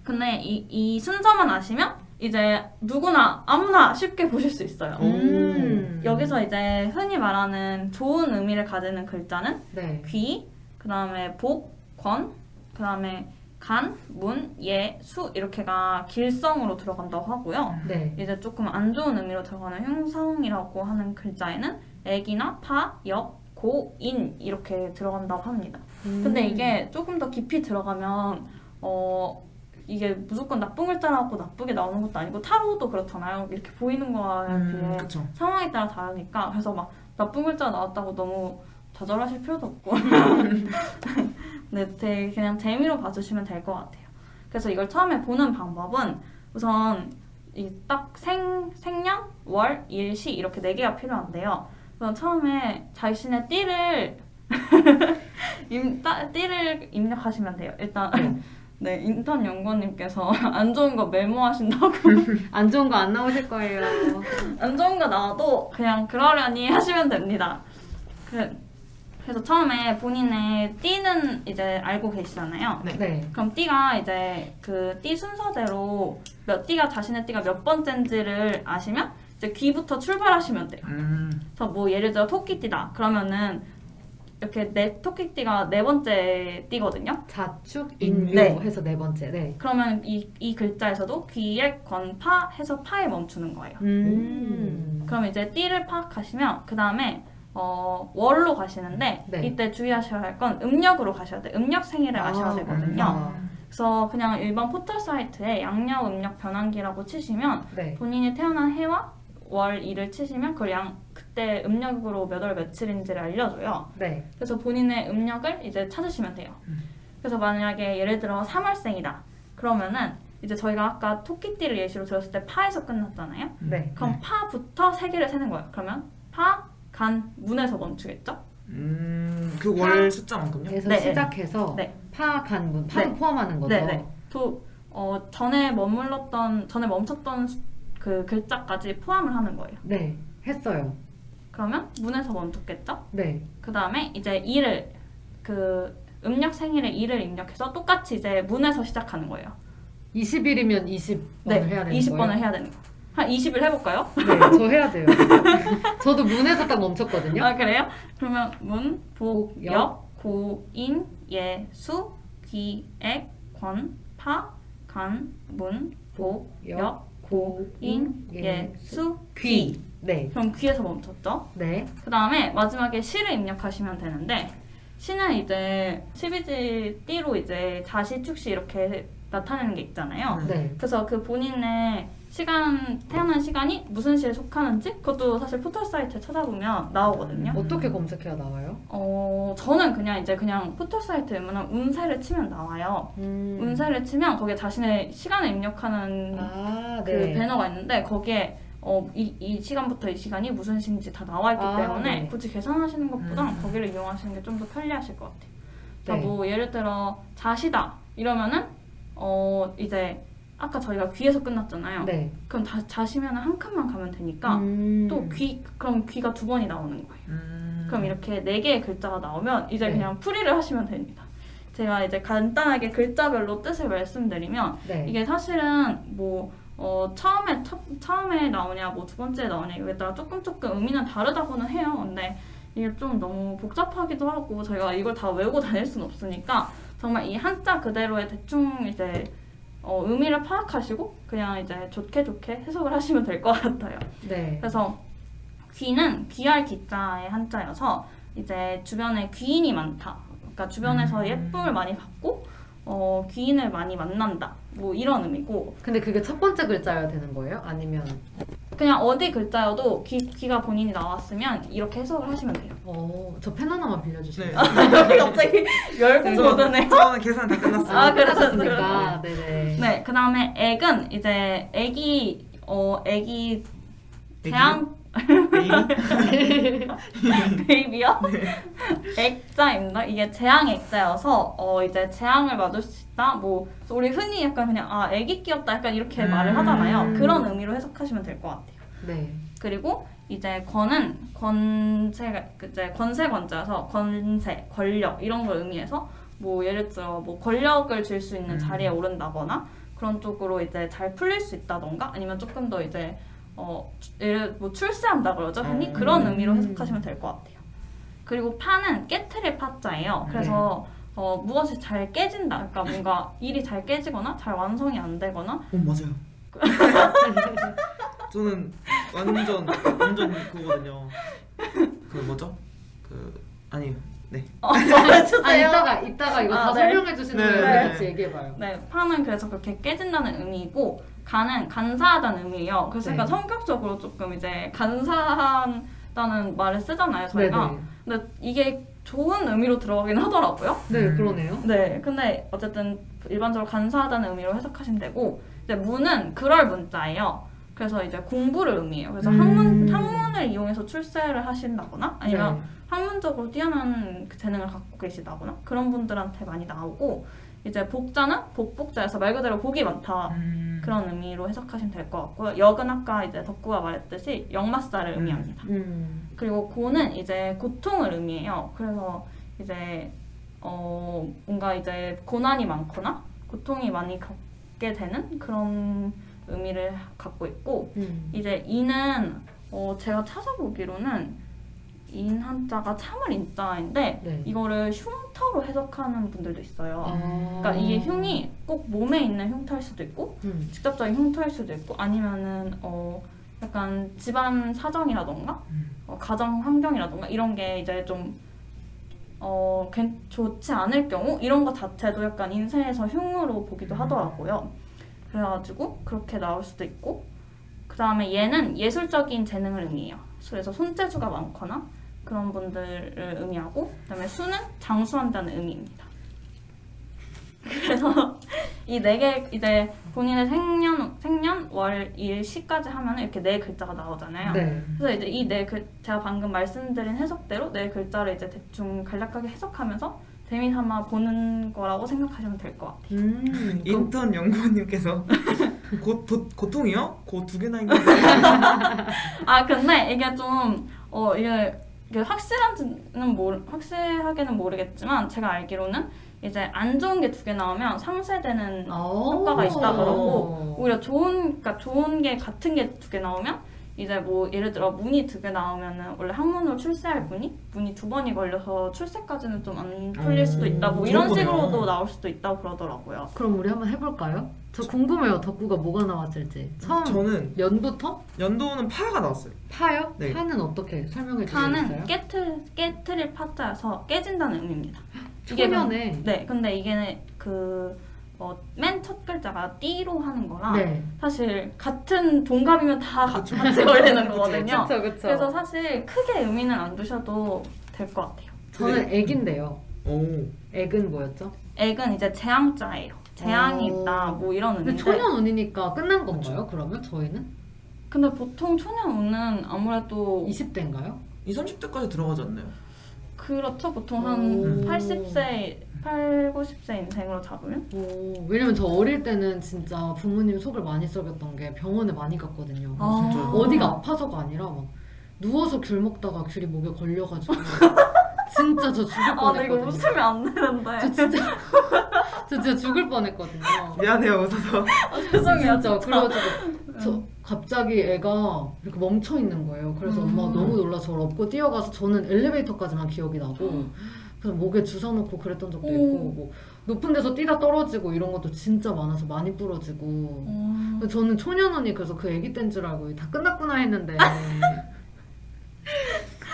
근데 이, 이 순서만 아시면 이제 누구나 아무나 쉽게 보실 수 있어요. 음. 여기서 이제 흔히 말하는 좋은 의미를 가지는 글자는 네. 귀, 그 다음에 복, 권, 그 다음에 간, 문, 예, 수 이렇게가 길성으로 들어간다고 하고요. 네. 이제 조금 안 좋은 의미로 들어가는 흉성이라고 하는 글자에는 액이나 파, 역, 고, 인 이렇게 들어간다고 합니다. 근데 음. 이게 조금 더 깊이 들어가면 어 이게 무조건 나쁜 글자라고 나쁘게 나오는 것도 아니고 타로도 그렇잖아요. 이렇게 보이는 거에 비해 음, 그쵸. 상황에 따라 다르니까 그래서 막 나쁜 글자 나왔다고 너무 좌절하실 필요도 없고 네, 되게 그냥 재미로 봐주시면 될 것 같아요. 그래서 이걸 처음에 보는 방법은 우선 이딱 생, 생년, 월, 일, 시 이렇게 네 개가 필요한데요. 우선 처음에 자신의 띠를 임, 따, 띠를 입력하시면 돼요. 일단 네 인턴 연구원님께서 안 좋은 거 메모하신다고 안 좋은 거 안 나오실 거예요. 안 좋은 거 나와도 그냥 그러려니 하시면 됩니다. 그, 그래서 처음에 본인의 띠는 이제 알고 계시잖아요. 네. 네. 그럼 띠가 이제 그 띠 순서대로 몇 띠가 자신의 띠가 몇 번째인지를 아시면 이제 귀부터 출발하시면 돼요. 음. 그래서 뭐 예를 들어 토끼띠다. 그러면은 이렇게 네 토끼띠가 네 번째 띠거든요. 자축, 인묘 네. 해서 네 번째. 네. 그러면 이, 이 글자에서도 귀에 건파 해서 파에 멈추는 거예요. 음. 그럼 이제 띠를 파악하시면 그 다음에 어, 월로 가시는데 네. 이때 주의하셔야 할 건 음력으로 가셔야 돼. 음력 생일을 아, 아셔야 되거든요. 아. 그래서 그냥 일반 포털 사이트에 양력 음력 변환기라고 치시면 네. 본인이 태어난 해와 월 일을 치시면 그걸 양 그때 음력으로 몇 월 며칠인지를 알려줘요. 네. 그래서 본인의 음력을 이제 찾으시면 돼요. 음. 그래서 만약에 예를 들어 3월생이다. 그러면은 이제 저희가 아까 토끼띠를 예시로 들었을 때 파에서 끝났잖아요. 네. 그럼 파부터 세 개를 세는 거예요. 그러면 파, 간, 문에서 멈추겠죠? 음, 그 월 숫자만큼요? 에서 네. 시작해서 네. 파, 간, 문. 파도 네. 포함하는 거죠. 네, 네. 도 어, 전에 머물렀던 전에 멈췄던 수- 그 글자까지 포함을 하는 거예요. 네, 했어요. 그러면 문에서 멈췄겠죠? 네. 그 다음에 이제 일을 그 음력 생일에 일을 입력해서 똑같이 이제 문에서 시작하는 거예요. 20일이면 20번을 네, 해야 되는 20번을 거예요? 해야 되는 거. 한 20일 해볼까요? 네, 저 해야 돼요. 저도 문에서 딱 멈췄거든요. 아 그래요? 그러면 문, 복, 복, 역, 고, 인, 예, 수, 귀, 액, 권, 파, 간, 문, 복, 역, 고, 인, 예, 수, 귀. 네. 그럼 귀에서 멈췄죠? 네. 그 다음에 마지막에 시를 입력하시면 되는데 시는 이제 12지 띠로 이제 자시, 축시 이렇게 나타내는 게 있잖아요. 네. 네. 그래서 그 본인의 시간 태어난 시간이 무슨 시에 속하는지 그것도 사실 포털 사이트에 찾아보면 나오거든요. 어떻게 검색해야 나와요? 어 저는 그냥 이제 그냥 포털 사이트에 웬만한 운세를 치면 나와요. 음. 운세를 치면 거기에 자신의 시간을 입력하는 아, 그 네. 배너가 있는데 거기에 어, 이, 이 시간부터 이 시간이 무슨 시인지 다 나와 있기 아, 때문에 네. 굳이 계산하시는 것보다 음. 거기를 이용하시는 게 좀 더 편리하실 것 같아요. 그러니까 네. 뭐 예를 들어 자시다 이러면은 어 이제 아까 저희가 귀에서 끝났잖아요. 네. 그럼 다 자시면 한 칸만 가면 되니까 음. 또귀 그럼 귀가 두 번이 나오는 거예요. 음. 그럼 이렇게 네 개의 글자가 나오면 이제 네. 그냥 풀이를 하시면 됩니다. 제가 이제 간단하게 글자별로 뜻을 말씀드리면 네. 이게 사실은 뭐 어, 처음에 첫, 처음에 나오냐 뭐 두 번째에 나오냐 이거에 따라 조금 조금 의미는 다르다고는 해요. 근데 이게 좀 너무 복잡하기도 하고 저희가 이걸 다 외우고 다닐 수는 없으니까 정말 이 한자 그대로의 대충 이제 어, 의미를 파악하시고 그냥 이제 좋게 좋게 해석을 하시면 될 것 같아요. 네. 그래서 귀는 귀할 기자의 한자여서 이제 주변에 귀인이 많다. 그러니까 주변에서 음. 예쁨을 많이 받고 어, 귀인을 많이 만난다. 뭐 이런 의미고 근데 그게 첫 번째 글자여야 되는 거예요? 아니면 그냥 어디 글자여도 귀, 귀가 본인이 나왔으면 이렇게 해석을 하시면 돼요. 어, 저펜 하나만 빌려 네. 주시면 갑자기 열공 모드네. 저는 계산 다 끝났어요. 아, 그래. 끝났습니까? 네네. 네, 그 다음에 액은 이제 애기 어 애기 재앙 베이비요? 액자입니다. 이게 재앙 액자여서 어 이제 재앙을 맞을 수 있다. 뭐 우리 흔히 약간 그냥 아 애기 귀엽다 약간 이렇게 음. 말을 하잖아요. 그런 의미로 해석하시면 될 것 같아요. 네. 그리고 이제 권은 권세 이제 권세 권자여서 권세 권력 이런 걸 의미해서 뭐 예를 들어 뭐 권력을 쥘수 있는 음. 자리에 오른다거나 그런 쪽으로 이제 잘 풀릴 수 있다던가 아니면 조금 더 이제 어 예를 뭐 출세한다 그러죠 흔히 음. 그런 의미로 해석하시면 될 것 같아요. 그리고 파는 깨트릴 파자예요. 그래서 어, 무엇이 잘 깨진다. 그러니까 뭔가 일이 잘 깨지거나 잘 완성이 안 되거나 어 맞아요. 저는 완전 완전 그거거든요. 그 뭐죠? 그 아니요. 네. 어, 아, 말해주세요. 이따가 이따가 이거 아, 다 네. 설명해 주시는 네, 거예요. 네. 같이 얘기해 봐요. 네, 파는 그래서 그렇게 깨진다는 의미이고 간은 간사하다는 의미예요. 그래서 네. 약간 성격적으로 조금 이제 간사하다는 말을 쓰잖아요, 저희가. 네네. 근데 이게 좋은 의미로 들어가긴 하더라고요. 네, 음. 그러네요. 네, 근데 어쨌든 일반적으로 간사하다는 의미로 해석하시면 되고 이제 문은 그럴 문자예요. 그래서 이제 공부를 의미해요. 그래서 음. 학문 학문을 이용해서 출세를 하신다거나 아니면 네. 학문적으로 뛰어난 그 재능을 갖고 계시다거나 그런 분들한테 많이 나오고 이제 복자는 복복자여서 말 그대로 복이 많다 음. 그런 의미로 해석하시면 될 것 같고요. 역은 아까 이제 덕구가 말했듯이 역마사를 음. 의미합니다. 음. 그리고 고는 이제 고통을 의미해요. 그래서 이제 어 뭔가 이제 고난이 많거나 고통이 많이 겪게 되는 그런 의미를 갖고 있고 음. 이제 이는 어 제가 찾아보기로는 인 한자가 참을 인자인데 네. 이거를 흉터로 해석하는 분들도 있어요. 아. 그러니까 이게 흉이 꼭 몸에 있는 흉터일 수도 있고 음. 직접적인 흉터일 수도 있고 아니면은 어 약간 집안 사정이라던가 음. 어, 가정 환경이라던가 이런 게 이제 좀 어, 괜- 좋지 않을 경우 이런 것 자체도 약간 인생에서 흉으로 보기도 음. 하더라고요. 그래가지고 그렇게 나올 수도 있고 그 다음에 얘는 예술적인 재능을 의미해요. 그래서 손재주가 많거나 그런 분들을 의미하고 그 다음에 수는 장수한다는 의미입니다. 그래서 이 네 개 이제 본인의 생년 생년 월 일 시까지 하면 이렇게 네 글자가 나오잖아요. 네. 그래서 이제 이 네 글 제가 방금 말씀드린 해석대로 네 글자를 이제 대충 간략하게 해석하면서 재미 삼아 보는 거라고 생각하시면 될 것 같아요. 음. 인턴 연구원님께서 고, 도, 고통이요? 고 두 개나 있는데 아 근데 이게 좀 어 이게, 이게 확실한지는 모르 확실하게는 모르겠지만 제가 알기로는 이제 안 좋은 게 두 개 나오면 상쇄되는 효과가 있다 어. 그러고 오히려 좋은 그러니까 좋은 게 같은 게 두 개 나오면 이제 뭐 예를 들어 문이 두 개 나오면은 원래 학문으로 출세할 문이 문이 두 번이 걸려서 출세까지는 좀 안 풀릴 수도 있다 뭐 이런 음, 그런 거네요. 식으로도 나올 수도 있다고 그러더라고요. 그럼 우리 한번 해볼까요? 저 궁금해요. 덕구가 뭐가 나왔을지. 처음 저는 연부터 연도는 파가 나왔어요. 파요? 네. 파는 어떻게 설명해 파는 주시겠어요? 깨트 깨트릴 파자여서 깨진다는 의미입니다. 이게 초면에 네, 근데 이게 그 그맨 첫 글자가 띠로 하는 거랑 네. 사실 같은 동갑이면 다 그쵸. 같이 걸리는 거거든요. 그쵸 그쵸. 그래서 사실 크게 의미는 안 두셔도 될 것 같아요. 저는 액인데요. 오. 액은 뭐였죠? 액은 이제 재앙자예요. 재앙이 어. 있다 뭐 이런 근데 의미인데 초년 운이니까 끝난 건가요? 그러면 저희는 근데 보통 초년 운은 아무래도 20대인가요? 20, 30대까지 들어가지 않나요? 그렇죠. 보통 한 오. 80세, 8, 90세 인생으로 잡으면 오, 왜냐면 저 어릴 때는 진짜 부모님 속을 많이 썩였던 게 병원에 많이 갔거든요. 아. 진짜요? 어디가 아파서가 아니라 막 누워서 귤 먹다가 귤이 목에 걸려가지고 진짜 저 죽을 아, 근데 이거 뻔했거든요. 웃으면 안 되는데. 저 진짜 저 진짜 죽을 뻔했거든요. 미안해요 웃어서. 죄송해요. 진짜 진짜. 그래가지고 저 갑자기 애가 이렇게 멈춰 있는 거예요. 그래서 음. 엄마가 너무 놀라 저를 업고 뛰어가서 저는 엘리베이터까지만 기억이 나고 그래서 목에 주워 놓고 그랬던 적도 오. 있고 뭐 높은 데서 뛰다 떨어지고 이런 것도 진짜 많아서 많이 부러지고 음. 저는 초년원이 그래서 그 애기 땐 줄 알고 다 끝났구나 했는데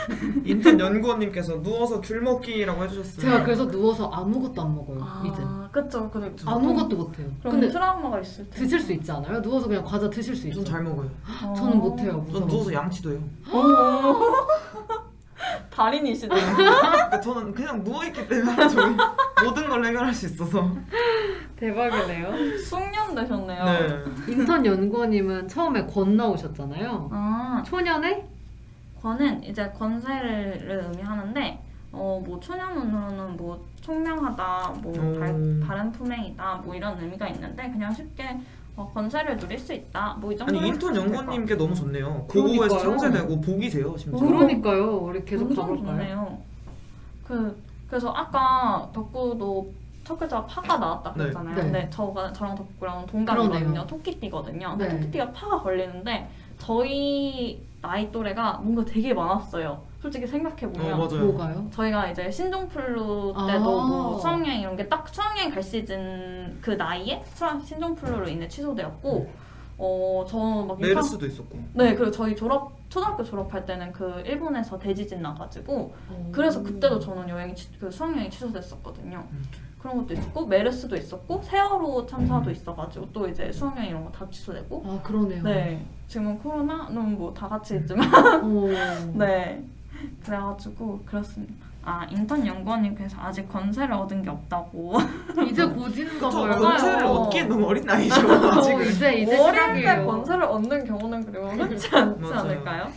인턴 연구원님께서 누워서 귤 먹기라고 해주셨어요. 제가 그래서 누워서 아무것도 안 먹어요 이제 아, 그쵸. 근데 아무것도 못해요. 그럼 근데 트라우마가 있을 때. 드실 수 있지 않아요? 누워서 그냥 과자 드실 수 있어요. 전잘 먹어요. 어. 저는 못해요. 전 무서워서. 누워서 양치도 해요. 달인이시네. 그러니까 저는 그냥 누워있기 때문에 저희 모든 걸 해결할 수 있어서. 대박이네요. 숙련 되셨네요. 네. 인턴 연구원님은 처음에 권 나오셨잖아요. 아, 초년에 권은 이제 권세를 의미하는데, 어, 뭐, 초년운으로는 뭐, 총명하다, 뭐, 오. 발, 바른 품행이다, 뭐, 이런 의미가 있는데, 그냥 쉽게, 어, 권세를 누릴 수 있다, 뭐, 이 정도. 아니 인턴 연구원님께 너무 좋네요. 고고에서 상세되고 복이세요 심지어. 오. 그러니까요. 우리 계속 가볼까요? 그, 그래서 아까 덕구도 첫 글자가 파가 나왔다 네. 그랬잖아요. 네. 근데 저가 저랑 덕구랑 동갑이거든요. 토끼띠거든요. 네. 근데 토끼띠가 파가 걸리는데 저희 나이 또래가 뭔가 되게 많았어요. 솔직히 생각해 어 보면 맞아요. 뭐가요? 저희가 이제 신종플루 아. 때도 뭐 수학여행 이런 게 딱 수학여행 갈 시즌 그 나이에 신종플루로 인해 취소되었고 어저막 메르스도 있었고. 네, 그리고 저희 졸업 초등학교 졸업할 때는 그 일본에서 대지진 나가지고 그래서 음. 그때도 저는 여행이 취- 그 수학여행이 취소됐었거든요. 음. 그런 것도 있었고 메르스도 있었고 세월호 참사도 있어가지고 또 이제 수학여행 이런 거 다 취소되고 아 그러네요. 네 지금은 코로나는 뭐 다 같이 있지만 오. 네 그래가지고 그렇습니다. 아 인턴 연구원님께서 아직 건세를 얻은 게 없다고 이제 그쵸. 봐요. 건세를 맞아요. 얻기엔 너무 어린 나이죠. 어, 아직은. 이제 이제 어릴 때 시작이에요. 건세를 얻는 경우는 그리고 흔치 않지 맞아요. 않을까요?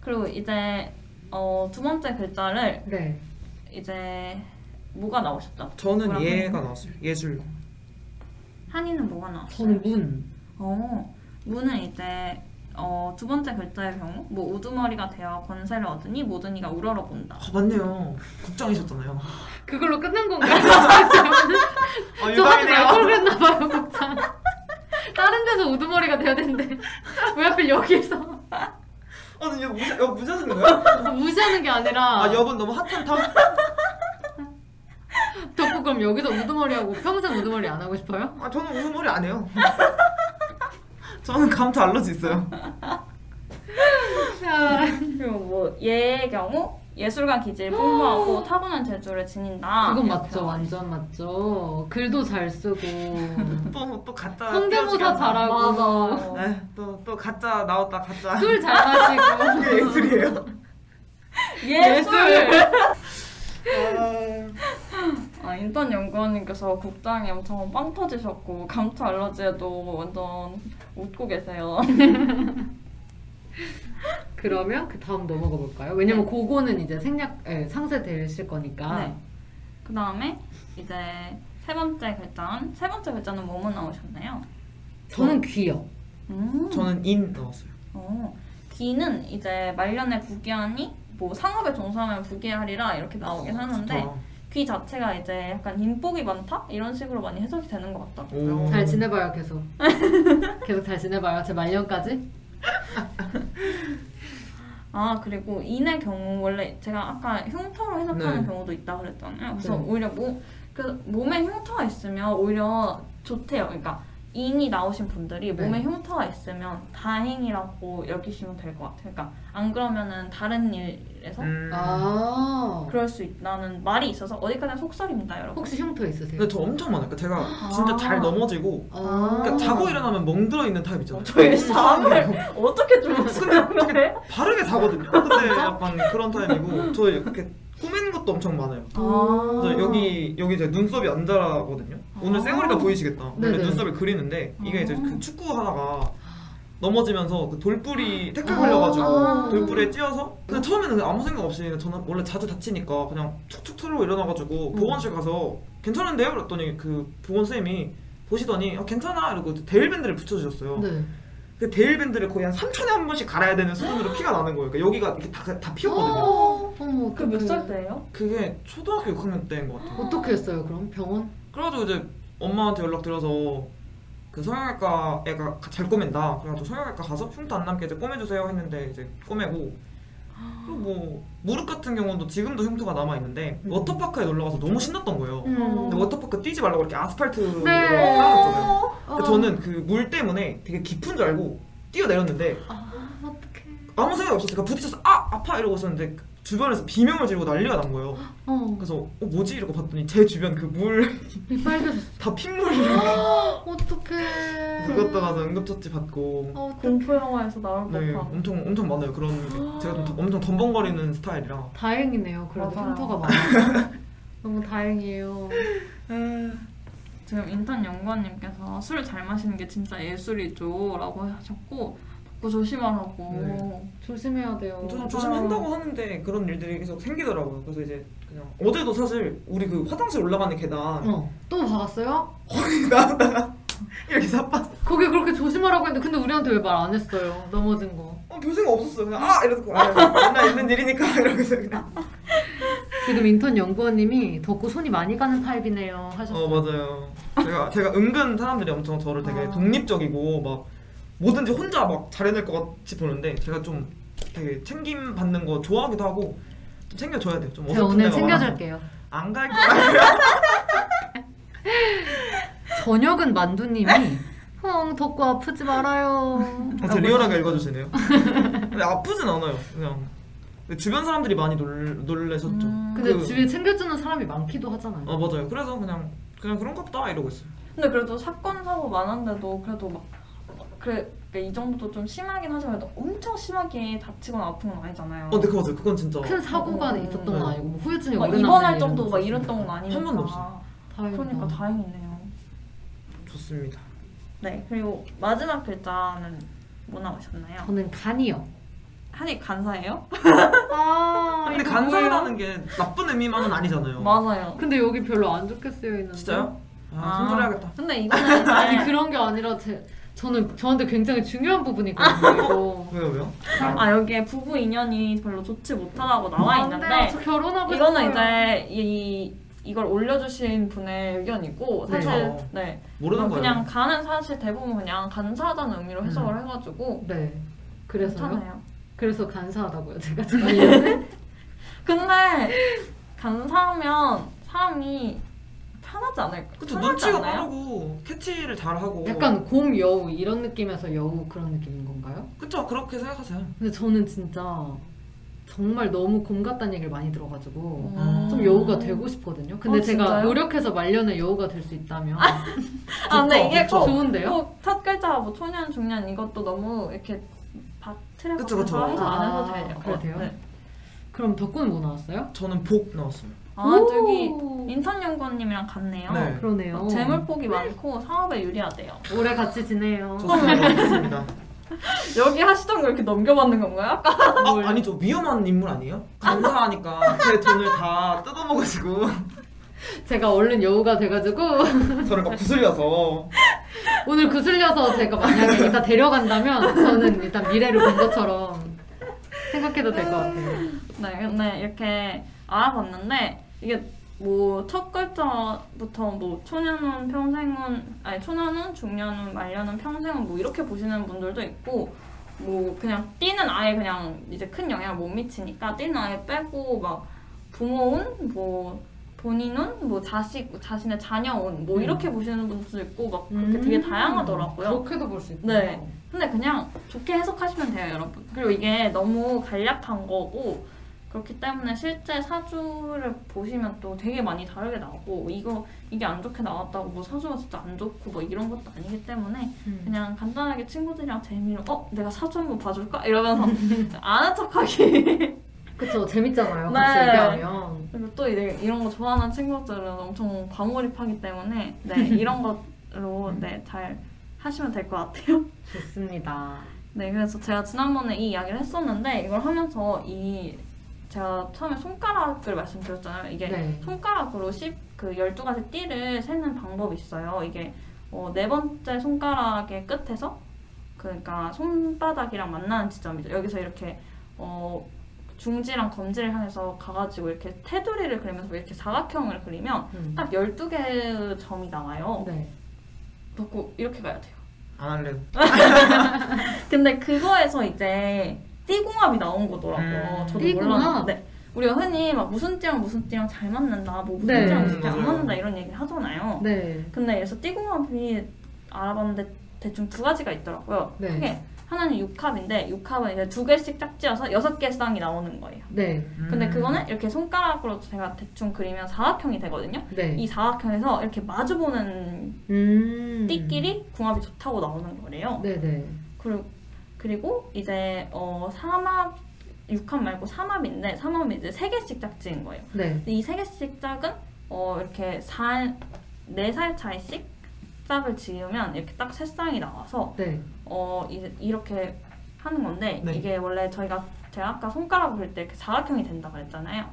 그리고 이제 어, 두 번째 글자를 네. 이제 뭐가 나오셨죠? 저는 예가 나왔어요. 예술. 한이는 뭐가 나왔어요? 저는 문. 어, 문은 이제 어, 두 번째 글자의 경우 뭐 우두머리가 되어 권세를 얻으니 모든 이가 우러러 본다. 아 맞네요. 국장이셨잖아요. 그걸로 끝난 건가요? 아저 하지 말걸 유감이네요. 그랬나 봐요, 국장. 다른 데서 우두머리가 돼야 되는데 왜 하필 여기서 어, 근데 이거 무시, 이거 무시하시는 거예요? 무시하는 게 아니라 아 여분 너무 핫한 탑. 덕후 그럼 여기서 우두머리 하고 평생 우두머리 안 하고 싶어요? 아 저는 우두머리 안 해요. 저는 감투 알러지 있어요. 그리고 뭐 예의 경우 예술가 기질 풍부하고 타고난 재주를 지닌다. 그건 맞죠, 완전 맞죠. 글도 잘 쓰고 또 또 가짜. 성대모사 잘하고 맞아. 네, 또또 가짜 나왔다 가짜. 술 잘 마시고 그게 예술이에요. 예술. 아, 아, 인턴 연구원님께서 국장이 엄청 빵 터지셨고 감초 알러지에도 완전 웃고 계세요. 그러면 그 다음 넘어가 볼까요? 왜냐면 그거는 이제 생략 예, 상세 되실 거니까. 네. 그 다음에 이제 세 번째 글자는 세 번째 글자는 뭐뭐 나오셨나요? 저는 귀요. 음. 저는 인 나왔어요. 어, 귀는 이제 말년에 부귀하니 뭐 상업에 종사하면 부귀하리라 이렇게 나오긴 하는데 좋다. 귀 자체가 이제 약간 인복이 많다 이런 식으로 많이 해석이 되는 것 같더라고요. 오. 잘 지내봐요 계속. 계속 잘 지내봐요. 제 말년까지. 아 그리고 인의 경우 원래 제가 아까 흉터로 해석하는 네. 경우도 있다 그랬잖아요. 그래서 네. 오히려 뭐, 그 몸에 흉터가 있으면 오히려 좋대요. 그러니까 인이 나오신 분들이 네. 몸에 흉터가 있으면 다행이라고 여기시면 될 것 같아요. 그러니까 안 그러면은 다른 일 에서 음. 아. 그럴 수 있다는 말이 있어서 어디까지나 속설입니다, 여러분. 혹시 흉터 있으세요? 근데 저 엄청 많아요. 그러니까 제가 진짜 아. 잘 넘어지고 아. 그러니까 자고 일어나면 멍들어 있는 타입 있잖아요. 저희 잠을 어떻게 주무시는 거예요? 바르게 자거든요. 근데 약간 그런 타입이고 저 이렇게 꾸미는 것도 엄청 많아요. 아. 그래서 여기 여기 이제 눈썹이 안 자라거든요. 오늘 아. 쌩얼이가 보이시겠다. 원래 네네. 눈썹을 그리는데 이게 이제 아. 그 축구 하다가 넘어지면서 그 돌뿌리 태클 아. 걸려가지고 돌뿌리에 찧어서 근데 처음에는 아무 생각 없이 저는 원래 자주 다치니까 그냥 툭툭 털고 일어나가지고 음. 보건실 가서 괜찮은데요? 그랬더니 그 보건 쌤이 보시더니 아, 괜찮아 이러고 대일밴드를 붙여주셨어요. 네. 그 대일밴드를 거의 한 3초에 한 번씩 갈아야 되는 수준으로 피가 나는 거예요. 그러니까 여기가 이렇게 다, 다 패였거든요. 어, 어머, 그 몇 살 때예요? 그게 초등학교 6학년 때인 것 같아요. 어떻게 했어요 그럼 병원? 그래가지고 이제 엄마한테 연락 드려서 그 성형외과 애가 잘 꼬맨다. 그래가지고 성형외과 가서 흉터 안 남게 이제 꼬매주세요 했는데 이제 꼬매고 그리고 뭐 무릎 같은 경우도 지금도 흉터가 남아 있는데 음. 워터파크에 놀러 가서 너무 신났던 거예요. 근데 워터파크 뛰지 말라고 이렇게 아스팔트로 네. 깔아놨잖아요. 어. 근데 저는 그 물 때문에 되게 깊은 줄 알고 뛰어 내렸는데 아 어떡해. 아무 생각 없었어요. 그러니까 부딪혀서 아 아파 이러고 있었는데 주변에서 비명을 지르고 난리가 난 거예요. 어. 그래서 어 뭐지 이러고 봤더니 제 주변 그 물 다이 빨개졌어. 핏물이 어떡해. 그것도 가서 응급처치 받고 어, 공포 영화에서 나올 네 법한. 엄청 엄청 많아요 그런 게. 제가 좀 더- 엄청 덤벙거리는 스타일이라 다행이네요. 그래도 맞아요. 흉터가 많아서. 너무 다행이에요. 지금 인턴 연구원님께서 술 잘 마시는 게 진짜 예술이죠 라고 하셨고 덕구 조심하라고 조심해야 돼요. 좀 조심한다고 하는데 그런 일들이 계속 생기더라고요 그래서 이제 그냥 어제도 사실 우리 그 화장실 올라가는 계단 어. 또 박았어요? 나왔다가 이렇게 사빠 거기 그렇게 조심하라고 했는데 근데 우리한테 왜 말 안 했어요? 넘어진 거. 어, 별 생각 없었어요 그냥 아 이러고 아 맨날 있는 일이니까 이러면서 그냥 지금 인턴 연구원님이 덕구 손이 많이 가는 타입이네요 하셨어요. 어 맞아요 제가 제가 은근 사람들이 엄청 저를 되게 아. 독립적이고 막 뭐든지 혼자 막 잘해낼 것 같이 보는데 제가 좀 되게 챙김 받는 거 좋아하기도 하고 좀 챙겨줘야 돼요 좀 제가 어설픈 오늘 데가. 챙겨줄게요. 안갈 거예요 저녁은 만두님이 형 덕구 아프지 말아요. 어, 되게 리얼하게 읽어주시네요 근데 아프진 않아요 그냥 근데 주변 사람들이 많이 놀, 놀래셨죠 음. 근데 그- 주위에 챙겨주는 사람이 많기도 하잖아요. 어 맞아요 그래서 그냥 그냥 그런가 보다 이러고 있어요 근데 그래도 사건 사고 많은데도 그래도 막 그래 그러니까 이 정도도 좀 심하긴 하지만 엄청 심하게 다치거나 아픈 건 아니잖아요. 어 근데 그거 맞아요 그건 진짜 큰 사고가 어, 있었던 네. 건 아니고 뭐 후유증이 막 오래 입원할 남는 정도 막. 이랬던 건 아니니까. 한 번도 없어요. 다행이다. 그러니까 다행이네요. 좋습니다 네 그리고 마지막 글자는 뭐 나오셨나요? 저는 간이요. 한이 간사예요? 아 근데 간사라는 게 나쁜 의미만은 아니잖아요 맞아요. 근데 여기 별로 안 좋게 쓰여 있는데. 진짜요? 아, 아. 손절해야겠다 근데 이거는 이제 아니 그런 게 아니라 제 저는 저한테 굉장히 중요한 부분이거든요. 이거. 왜요 왜요? 아 여기에 부부 인연이 별로 좋지 못하다고 나와 안 돼요. 있는데 저 결혼하고 이거는 싶어요. 이제 이 이걸 올려주신 분의 의견이고 네. 사실 어. 네 모르는 그냥 거예요 그냥 간은 사실 대부분 그냥 간사하다는 의미로 해석을 음. 해가지고 네. 그래서요? 괜찮아요. 그래서 간사하다고요. 제가 지금 근데 간사하면 사람이 편하지 않을까? 그쵸 눈치가 않아요? 빠르고 캐치를 잘하고 약간 곰 여우 이런 느낌에서 여우 그런 느낌인 건가요? 그쵸 그렇게 생각하세요 근데 저는 진짜 정말 너무 곰 같다는 얘기를 많이 들어가지고 음. 좀 여우가 되고 싶거든요. 근데 어, 제가? 노력해서 말년에 여우가 될 수 있다면 아 근데 이게 좋죠. 꼭 좋은데요? 꼭첫 글자 뭐 초년 중년 이것도 너무 이렇게 가서 그쵸. 해서 안 해도 아, 돼요. 그래도 돼요? 네. 그럼 덕구는 뭐 나왔어요? 저는 복 나왔어요 아 오! 저기 인턴 연구원님이랑 같네요. 네. 그러네요. 재물복이 많고 사업에 유리하대요. 오래 같이 지내요. 좋습니다. 좋습니다. 여기 하시던 거 이렇게 넘겨받는 건가요? 아까 아, 아니 저 위험한 인물 아니에요? 감사하니까 제 돈을 다 뜯어먹으시고 제가 얼른 여우가 돼가지고 저를 막 구슬려서 오늘 구슬려서 제가 만약에 이따 데려간다면 저는 일단 미래를 본 것처럼 생각해도 될 것 같아요. 네, 근데 이렇게 알아봤는데 이게 뭐 첫 글자부터 뭐 초년운, 평생운, 아니 초년운, 중년운, 말년운, 평생운 뭐 이렇게 보시는 분들도 있고 뭐 그냥 띠는 아예 그냥 이제 큰 영향을 못 미치니까 띠는 아예 빼고 막 부모운, 뭐 본인운, 뭐 자식, 자신의 자녀운 뭐 음. 이렇게 보시는 분들도 있고 막 그렇게 되게 다양하더라고요. 그렇게도 볼 수 있구나. 네. 근데 그냥 좋게 해석하시면 돼요, 여러분. 그리고 이게 너무 간략한 거고 그렇기 때문에 실제 사주를 보시면 또 되게 많이 다르게 나오고 이거 이게 안 좋게 나왔다고 뭐 사주가 진짜 안 좋고 뭐 이런 것도 아니기 때문에 음. 그냥 간단하게 친구들이랑 재미로 어 내가 사주 한번 봐줄까 이러면서 아는 척하기 그쵸 재밌잖아요. 같이 네. 얘기하면. 그리고 또 이런 거 좋아하는 친구들은 엄청 과몰입하기 때문에 네 이런 것로 네잘 하시면 될 것 같아요. 좋습니다. 네, 그래서 제가 지난번에 이 이야기를 했었는데 이걸 하면서 이 제가 처음에 손가락을 말씀드렸잖아요. 이게 네. 손가락으로 10, 그 12가지 띠를 세는 방법이 있어요. 이게 어, 네 번째 손가락의 끝에서 그러니까 손바닥이랑 만나는 지점이죠. 여기서 이렇게 어, 중지랑 검지를 향해서 가가지고 이렇게 테두리를 그리면서 이렇게 사각형을 그리면 음. 딱 12개의 점이 나와요. 네. 그리고 이렇게 가야 돼요. 안 할래요. 근데 그거에서 이제 띠궁합이 나온 거더라고요. 음. 저도 띠궁합? 몰랐는데 우리가 흔히 막 무슨 띠랑 무슨 띠랑 잘 맞는다, 뭐 무슨 네. 띠랑 무슨 띠랑 안 맞아요. 맞는다 이런 얘기 하잖아요. 네. 근데 그래서 띠궁합이 알아봤는데 대충 두 가지가 있더라고요. 네. 크게 하나는 육합인데 육합은 이제 두 개씩 짝지어서 여섯 개 쌍이 나오는 거예요. 네. 근데 음. 그거는 이렇게 손가락으로 제가 대충 그리면 사각형이 되거든요. 네. 이 사각형에서 이렇게 마주보는 음. 띠끼리 궁합이 좋다고 나오는 거래요. 네네. 그리고 그리고 이제 어 삼합 육합 말고 삼합인데 삼합이 이제 세 개씩 짝지은 거예요. 네. 이세 개씩 짝은 어 이렇게 살네살 차이씩 짝을 지으면 이렇게 딱 세 쌍이 나와서 네. 어 이제 이렇게 하는 건데 네. 이게 원래 저희가 제가 아까 손가락 그릴 때 이렇게 사각형이 된다 그랬잖아요.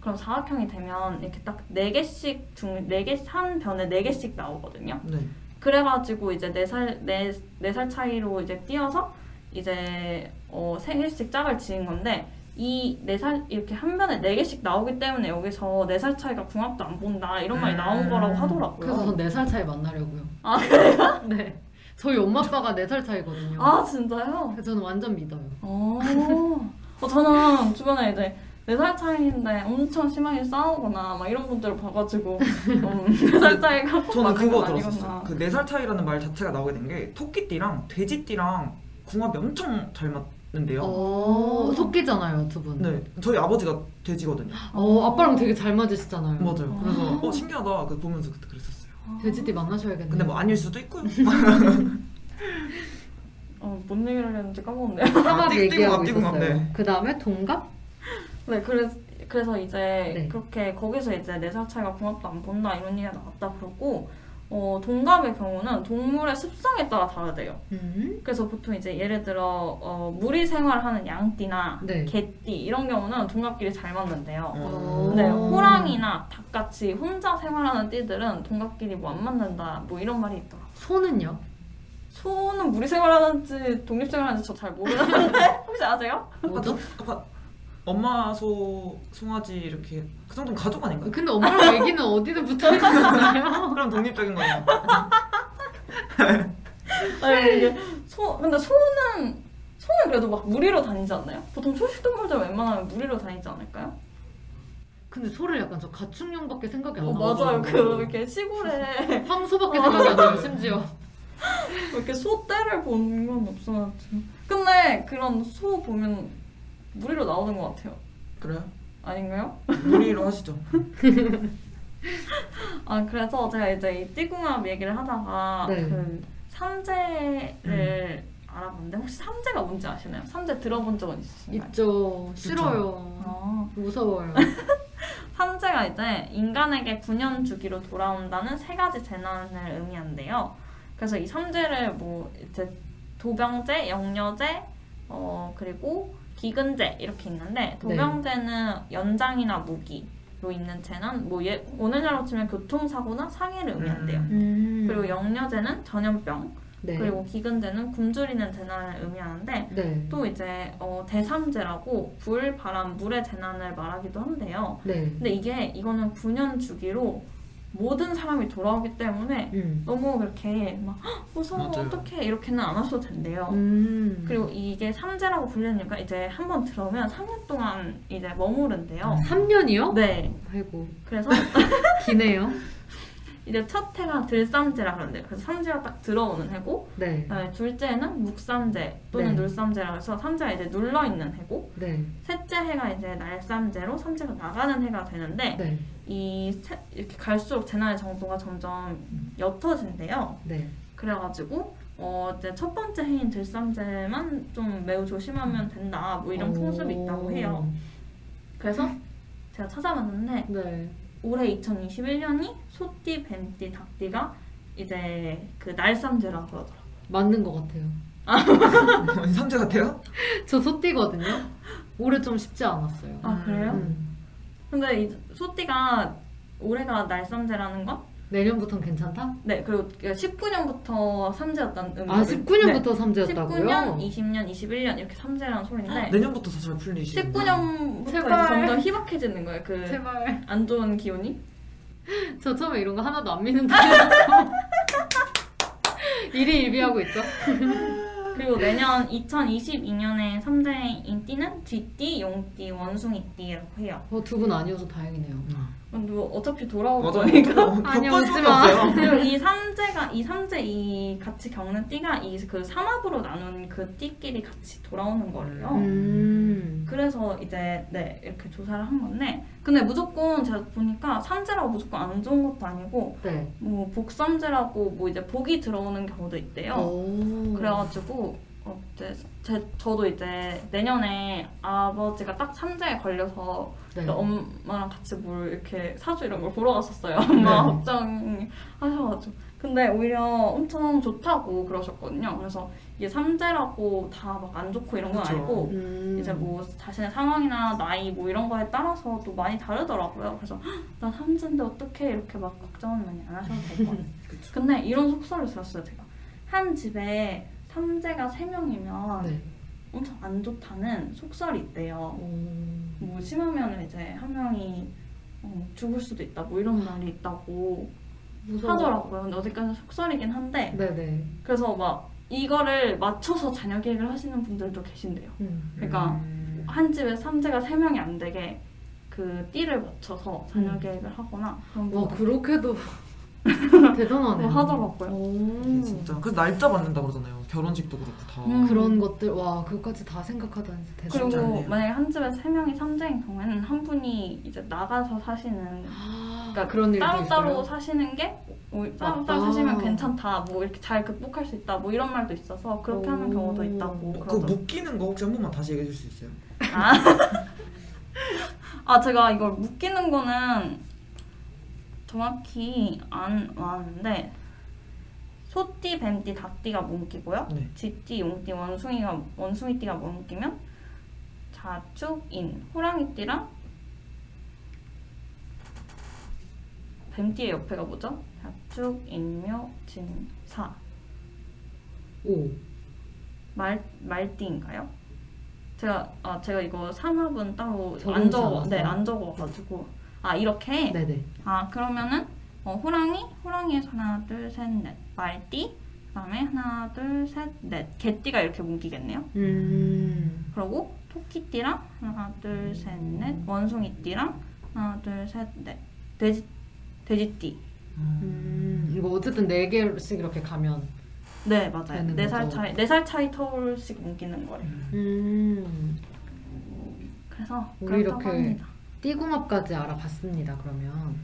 그럼 사각형이 되면 이렇게 딱 네 개씩 중네 개 한 변에 네 개씩 나오거든요. 네. 그래가지고 이제 네살네네 살 차이로 이제 띄어서 이제 어세 개씩 짝을 지은 건데 이 네 살 이렇게 한 변에 네 개씩 나오기 때문에 여기서 네 살 차이가 궁합도 안 본다 이런 말이 나온 음. 거라고 하더라고요. 그래서 전 4살 차이 만나려고요. 아 그래요? 네. 저희 엄마 아빠가 4살 차이거든요. 아 진짜요? 그래서 저는 완전 믿어요. 어, 어 저는 주변에 이제 네살 차이인데 엄청 심하게 싸우거나 막 이런 분들을 봐가지고 네살 차이가 꼭 저는 맞는 그거 건 들었었어요. 그네살 차이라는 말 자체가 나오게 된 게 토끼띠랑 돼지띠랑 궁합이 엄청 잘 맞는데요. 어, 토끼잖아요, 두 분. 네, 저희 아버지가 돼지거든요. 어, 아빠랑 되게 잘 맞으시잖아요. 맞아요. 그래서 아. 어 신기하다. 그 보면서 그때 그랬었어요. 돼지띠 만나셔야겠네요. 근데 뭐 아닐 수도 있고요. 어, 뭔 얘기를 했는지 까먹었네요. 삼합 띠- 얘기하고 띠궁합, 있었어요. 네. 그 다음에 동갑? 네, 그래서 그래서 이제 네. 그렇게 거기서 이제 네 살 차이가 궁합도 안 본다 이런 얘기가 나왔다 그러고 어, 동갑의 경우는 동물의 습성에 따라 다르대요. 음. 그래서 보통 이제 예를 들어 어, 무리 생활하는 양띠나 네. 개띠 이런 경우는 동갑끼리 잘 맞는데요. 어. 근데 오. 호랑이나 닭같이 혼자 생활하는 띠들은 동갑끼리 뭐 안 맞는다 뭐 이런 말이 있더라. 소는요? 소는 무리 생활하는지 독립 생활하는지 저 잘 모르는데 혹시 아세요? 뭐죠? 엄마 소 송아지 이렇게 그 정도면 가족 아닌가요? 근데 엄마랑 애기는 어디든 붙어 있잖아요. 그럼 독립적인 거예요. 아니 이게 소 근데 소는 소는 그래도 막 무리로 다니지 않나요? 보통 초식 동물들 웬만하면 무리로 다니지 않을까요? 근데 소를 약간 저 가축용밖에 생각이 안 어 나요. 맞아요 그 이렇게 시골에 황소밖에 생각이 안 나요, 심지어. 이렇게 소 떼를 본 건 없어가지고 근데 그런 소 보면 무리로 나오는 것 같아요 그래요? 아닌가요? 무리로 하시죠. 아 그래서 제가 이제 이 띠궁합 얘기를 하다가 네. 그 삼재를 알아봤는데 혹시 삼재가 뭔지 아시나요? 삼재 들어본 적은 있으신가요? 있죠. 싫어요. 어. 무서워요. 삼재가 이제 인간에게 9년 주기로 돌아온다는 세 가지 재난을 의미한대요. 그래서 이 삼재를 뭐 이제 도병재, 영여재, 어 그리고 기근재 이렇게 있는데 도병재는 연장이나 무기 로 있는 재난, 뭐 예, 오늘날로 치면 교통사고나 상해를 의미한대요. 음. 음. 그리고 영여재는 전염병, 네. 그리고 기근재는 굶주리는 재난을 의미하는데 네. 또 이제 어, 대삼재라고 불, 바람, 물의 재난을 말하기도 한대요. 네. 근데 이게 이거는 9년 주기로 모든 사람이 돌아오기 때문에 음. 너무 그렇게 막 "헉, 무서워 맞아요. 어떡해 이렇게는 안 하셔도 된대요. 음. 그리고 이게 삼재라고 불리는 이유가 이제 한 번 들어오면 3년 동안 이제 머무른대요. 3년이요? 네. 아이고 그래서 기네요. 이제 첫 해가 들삼재라 그런대요. 그래서 삼재가 딱 들어오는 해고, 네. 그다음에 둘째는 묵삼재 또는 네. 눌삼재라 해서 삼재가 이제 눌러 있는 해고, 네. 셋째 해가 이제 날삼재로 삼재가 나가는 해가 되는데 네. 이 세- 이렇게 갈수록 재난의 정도가 점점 옅어진대요. 네. 그래가지고 어 이제 첫 번째 해인 들삼재만 좀 매우 조심하면 된다. 뭐 이런 풍습이 있다고 해요. 그래서 제가 찾아봤는데 네. 올해 2021년이 소띠, 뱀띠, 닭띠가 이제 그 날삼재라고 그러더라고요. 맞는 것 같아요. 삼재 같아요? 저 소띠거든요. 올해 좀 쉽지 않았어요. 아 그래요? 음. 근데 이 소띠가 올해가 날삼재라는 건 내년부터는 괜찮다? 네, 그리고 19년부터 삼재였다는 의미거든요. 아 19년부터 삼재였다고요? 19년, 20년, 21년 이렇게 삼재라는 소리인데 내년부터 더 잘 풀리시는 19년부터 제발. 점점 희박해지는 거예요. 그안 제발. 좋은 기운이. 저 처음에 이런 거 하나도 안 믿는데. 일희일비하고 있죠. 그리고 내년 2022년에 삼재인 띠는 쥐띠, 용띠, 원숭이띠라고 해요. 어, 두 분 아니어서 다행이네요. 근데 뭐 어차피 돌아올 맞아. 거니까. 아니, 오지 마. 그리고 이 삼재가 이 삼재 이 같이 겪는 띠가 이 그 삼합으로 나눈 그 띠끼리 같이 돌아오는 거예요. 음. 그래서 이제 네 이렇게 조사를 한 건데 근데 무조건 제가 보니까 삼재라고 무조건 안 좋은 것도 아니고 네. 뭐 복삼재라고 뭐 이제 복이 들어오는 경우도 있대요. 오. 그래가지고 어, 이제 제, 저도 이제 내년에 아버지가 딱 삼재에 걸려서 네. 엄마랑 같이 뭘 이렇게 사주 이런 걸 보러 갔었어요. 엄마 네. 걱정하셔가지고. 근데 오히려 엄청 좋다고 그러셨거든요. 그래서 이게 삼재라고 다 막 안 좋고 이런 건 그쵸. 아니고 음. 이제 뭐 자신의 상황이나 나이 뭐 이런 거에 따라서 또 많이 다르더라고요. 그래서 "헉, 나 삼재인데 어떡해 이렇게 막 걱정은 많이 안 하셔도 될 것 같아요. 근데 이런 속설을 들었어요 제가. 한 집에 삼재가 세 명이면 네. 엄청 안 좋다는 속설이 있대요. 오. 뭐 심하면 이제 한 명이 어, 죽을 수도 있다 뭐 이런 말이 있다고 무서워. 하더라고요. 근데 어디까지 속설이긴 한데 네네. 그래서 막 이거를 맞춰서 자녀 계획을 하시는 분들도 계신데요. 음. 그러니까 음. 한 집에 삼재가 세 명이 안 되게 그 띠를 맞춰서 자녀 음. 계획을 하거나 그런 와거 그렇게도 대단하네. 뭐 하더라고요. 오. 이게 진짜 그래서 날짜 받는다 그러잖아요. 결혼식도 그렇고 다. 음. 그런 것들 와 그것까지 다 생각하다니 대단. 그리고 않네요. 만약에 한 집에 세 명이 삼재인 경우에는 한 분이 이제 나가서 사시는 그러니까 그런 일도 따로 따로 있어요? 사시는 게 뭐, 따로 따로 맞다. 사시면 괜찮다 뭐 이렇게 잘 극복할 수 있다 뭐 이런 말도 있어서 그렇게 하는 오. 경우도 있다고 어, 그 그러더라고요 묶이는 거 혹시 한 번만 다시 얘기해 줄 수 있어요? 아. 아 제가 이걸 묶이는 거는 정확히 안 왔는데 소띠, 뱀띠, 닭띠가 묶이고요. 네. 쥐띠, 용띠, 원숭이가 원숭이띠가 묶이면 자축인 호랑이띠랑 뱀띠의 옆에가 뭐죠? 자축, 인묘, 진사 오. 말 말띠인가요? 제가 아 제가 이거 삼합은 따로 안 적어? 네안 적어가지고 아 이렇게 네네. 아 그러면은 어, 호랑이 호랑이에서 하나 둘 셋 넷 말띠 그다음에 하나 둘 셋 넷 개띠가 이렇게 묶이겠네요. 음. 그리고 토끼띠랑 하나 둘 셋 넷 원숭이띠랑 하나 둘 셋 넷 돼지 돼지띠 음. 이거 어쨌든 네 개씩 이렇게 가면. 네 맞아요 네 살. 차이 네 살 차이 터울씩 묶이는 거래요. 음. 그래서 그렇다고 이렇게 합니다. 띠궁합까지 알아봤습니다. 그러면.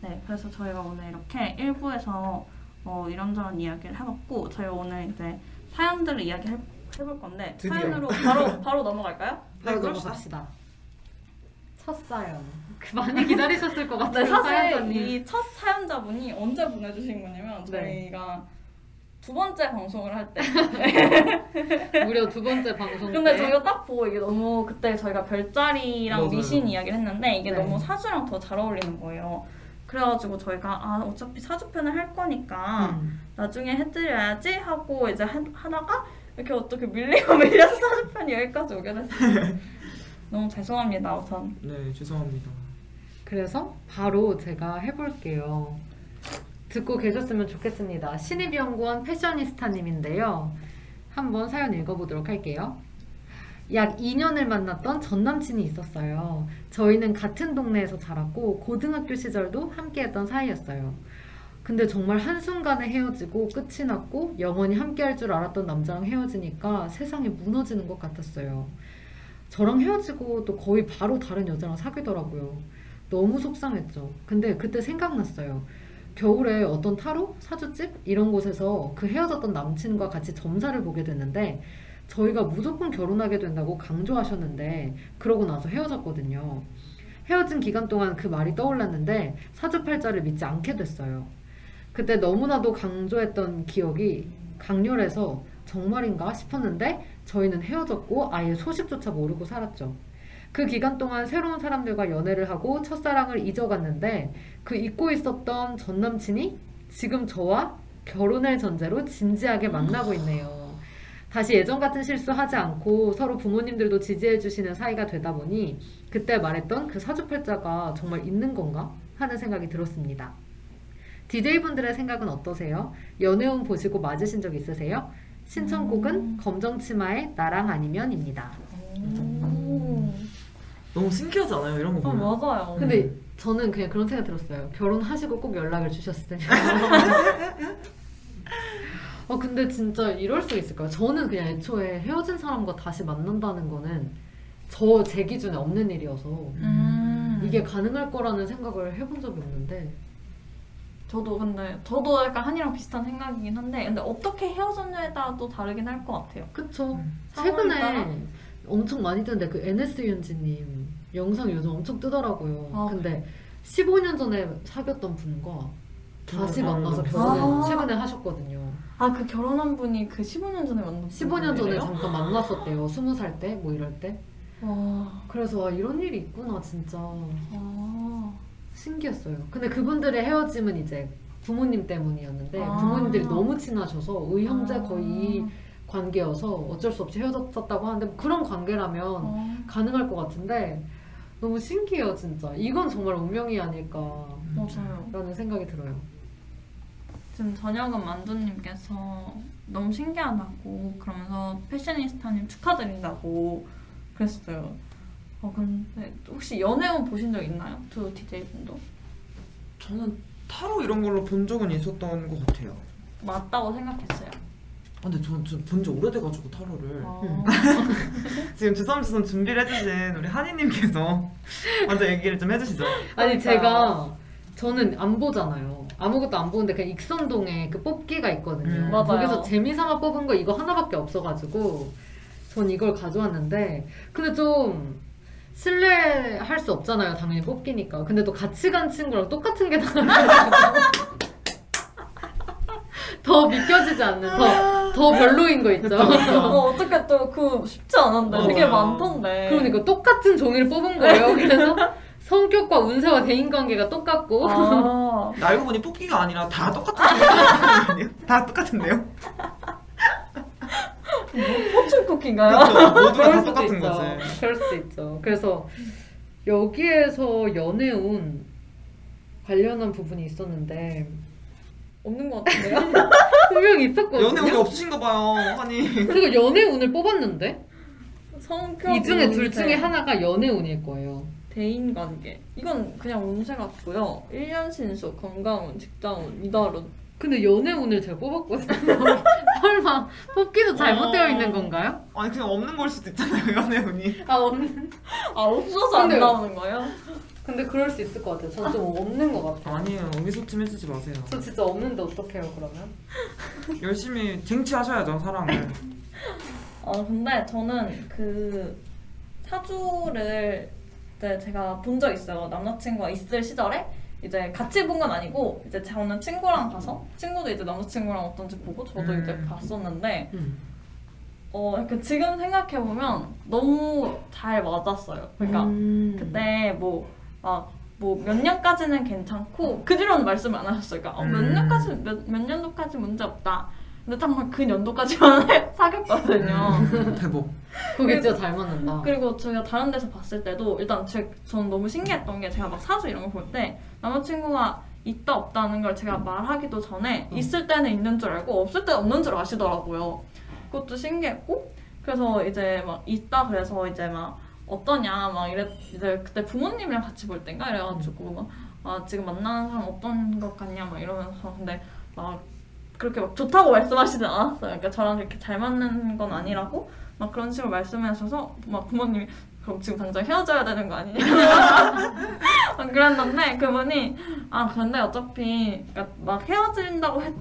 네, 그래서 저희가 오늘 이렇게 1부에서 어, 이런저런 이야기를 해봤고 저희 오늘 이제 사연들을 이야기 해, 해볼 건데 드디어. 사연으로 바로 바로 넘어갈까요? 네, 바로 그럽시다. 넘어갑시다. 첫 사연. 그 많이 기다리셨을 것 네, 같아요. 사실 사연자님. 이첫 사연자분이 언제 보내주신 거냐면 네. 저희가 두 번째 방송을 할 때. 무려 두 번째 방송 근데 때. 저희가 딱 보고 이게 너무 그때 저희가 별자리랑 맞아요. 미신 이야기를 했는데 이게 네. 너무 사주랑 더 잘 어울리는 거예요. 그래가지고 저희가 아 어차피 사주편을 할 거니까 음. 나중에 해드려야지 하고 이제 하, 하다가 이렇게 어떻게 밀리고 밀려서 사주편이 여기까지 오게 됐어요. 너무 죄송합니다 우선. 네, 죄송합니다. 그래서 바로 제가 해볼게요. 듣고 계셨으면 좋겠습니다. 신입연구원 패셔니스타님인데요. 한번 사연 읽어보도록 할게요. 약 2년을 만났던 전 남친이 있었어요. 저희는 같은 동네에서 자랐고 고등학교 시절도 함께했던 사이였어요. 근데 정말 한순간에 헤어지고 끝이 났고 영원히 함께할 줄 알았던 남자랑 헤어지니까 세상이 무너지는 것 같았어요. 저랑 헤어지고 또 거의 바로 다른 여자랑 사귀더라고요. 너무 속상했죠. 근데 그때 생각났어요. 겨울에 어떤 타로, 사주집 이런 곳에서 그 헤어졌던 남친과 같이 점사를 보게 됐는데 저희가 무조건 결혼하게 된다고 강조하셨는데 그러고 나서 헤어졌거든요. 헤어진 기간 동안 그 말이 떠올랐는데 사주팔자를 믿지 않게 됐어요. 그때 너무나도 강조했던 기억이 강렬해서 정말인가 싶었는데 저희는 헤어졌고 아예 소식조차 모르고 살았죠. 그 기간 동안 새로운 사람들과 연애를 하고 첫사랑을 잊어갔는데 그 잊고 있었던 전 남친이 지금 저와 결혼할 전제로 진지하게 만나고 있네요. 다시 예전 같은 실수 하지 않고 서로 부모님들도 지지해 주시는 사이가 되다 보니 그때 말했던 그 사주팔자가 정말 있는 건가 하는 생각이 들었습니다. DJ분들의 생각은 어떠세요? 연애운 보시고 맞으신 적 있으세요? 신청곡은 검정치마의 나랑 아니면입니다. 너무 신기하지 않아요? 이런 거 어, 보면. 맞아요. 근데 저는 그냥 그런 생각 들었어요. 결혼하시고 꼭 연락을 주셨으면. 어 근데 진짜 이럴 수 있을까요? 저는 그냥 애초에 헤어진 사람과 다시 만난다는 거는 저 제 기준에 없는 일이어서 음. 이게 가능할 거라는 생각을 해본 적이 없는데 저도 근데 저도 약간 한이랑 비슷한 생각이긴 한데 근데 어떻게 헤어졌냐에 따라 또 다르긴 할 것 같아요. 그쵸 음. 최근에 따라. 엄청 많이 뜨는데 그 NS 윤지님 영상 요즘 엄청 뜨더라고요 아. 근데 15년 전에 사귀었던 분과 다시 음, 만나서 음. 결혼을 아. 최근에 하셨거든요 아 그 결혼한 분이 그 15년 전에 만났던 15년 전에? 잠깐 만났었대요. 20살 때, 뭐 이럴 때. 와. 그래서 아, 이런 일이 있구나, 진짜. 아. 신기했어요. 근데 그분들의 헤어짐은 이제 부모님 때문이었는데, 아. 부모님들이 너무 친하셔서 의형제 아. 거의 관계여서 어쩔 수 없이 헤어졌다고 하는데, 뭐 그런 관계라면 어. 가능할 것 같은데, 너무 신기해요, 진짜. 이건 정말 운명이 아닐까. 맞아요. 라는 생각이 들어요. 지금 저녁은 만두님께서 너무 신기하다고 그러면서 패셔니스타님 축하드린다고 그랬어요. 어 근데 혹시 연애운 보신 적 있나요? 두 DJ 분도 저는 타로 이런 걸로 본 적은 있었던 것 같아요. 맞다고 생각했어요. 아, 근데 저는 본지 오래돼가지고 타로를 아. 지금 주섬주섬 준비를 해주신 우리 한이님께서 먼저 얘기를 좀 해주시죠. 아니 그러니까. 제가 저는 안 보잖아요. 아무것도 안 보는데 그냥 익선동에 그 뽑기가 있거든요. 음. 맞아요. 거기서 재미삼아 뽑은 거 이거 하나밖에 없어가지고 전 이걸 가져왔는데 근데 좀 신뢰할 수 없잖아요. 당연히 뽑기니까. 근데 또 같이 간 친구랑 똑같은 게 나와서 더 믿겨지지 않는 더, 더 별로인 거 있죠. 어 어떻게 또 그 쉽지 않은데 되게 맞아요. 많던데. 그러니까 똑같은 종이를 뽑은 거예요. 그래서 성격과 운세와 대인관계가 똑같고 아. 알고 보니 뽑기가 아니라 다 똑같은 거예요. 다 똑같은데요? 포춘 쿠키인가요? 모두가 그럴 다 수도 똑같은 있죠. 거지. 그럴 수도 있죠. 그래서 여기에서 연애운 관련한 부분이 있었는데 없는 것 같은데요? 분명히 있었거든요. 연애 운이 없으신가 봐요, 한이. 제가 연애 운을 뽑았는데 성격 이 중에 둘 중에 하나가 연애 운일 거예요. 대인 관계 이건 그냥 운세 같고요. 1년 신수, 건강운, 직장운, 이달운 근데 연애 운을 제가 뽑았거든요. 설마 뽑기도 잘못되어 있는 건가요? 아니 그냥 없는 걸 수도 있잖아요, 연애 운이. 아 없는. 아 없어서 근데- 안 나오는 거예요? 근데 그럴 수 있을 것 같아요. 저좀 없는 것 같아요. 아니에요. 의기소침해 주지 마세요. 저 진짜 없는데 어떡해요 그러면? 열심히 쟁취하셔야죠 사랑을. 어 근데 저는 그 사주를 이제 제가 본 적 있어요. 남자친구가 있을 시절에 이제 같이 본 건 아니고 이제 저는 친구랑 가서 친구도 이제 남자친구랑 어떤지 보고 저도 음. 이제 봤었는데 음. 어 이렇게 지금 생각해 보면 너무 잘 맞았어요. 그러니까 음. 그때 뭐 막 뭐몇 년까지는 괜찮고 그 뒤로는 말씀을 안 하셨어요. 그러니까 어, 몇 음. 년까지 몇, 몇 년도까지 문제 없다. 근데 정말 그 연도까지만 사귀었거든요. 음, 대박. 그게 진짜 잘 맞는다. 그리고 제가 다른 데서 봤을 때도 일단 제, 저는 너무 신기했던 게 제가 막 사주 이런 거 볼 때 남자친구가 있다 없다는 걸 제가 말하기도 전에 음. 있을 때는 있는 줄 알고 없을 때 없는 줄 아시더라고요. 그것도 신기했고 그래서 이제 막 있다 그래서 이제 막 어떠냐 막 이래 이제 그때 부모님이랑 같이 볼 때인가? 이래가지고 막 아, 지금 만나는 사람 어떤 것 같냐 막 이러면서. 근데 막 그렇게 막 좋다고 말씀하시진 않았어요. 그러니까 저랑 그렇게 잘 맞는 건 아니라고 막 그런 식으로 말씀하셔서 막 부모님이 그럼 지금 당장 헤어져야 되는 거 아니냐 막 그랬는데 그분이 아 근데 어차피 그러니까 막 헤어진다고 해,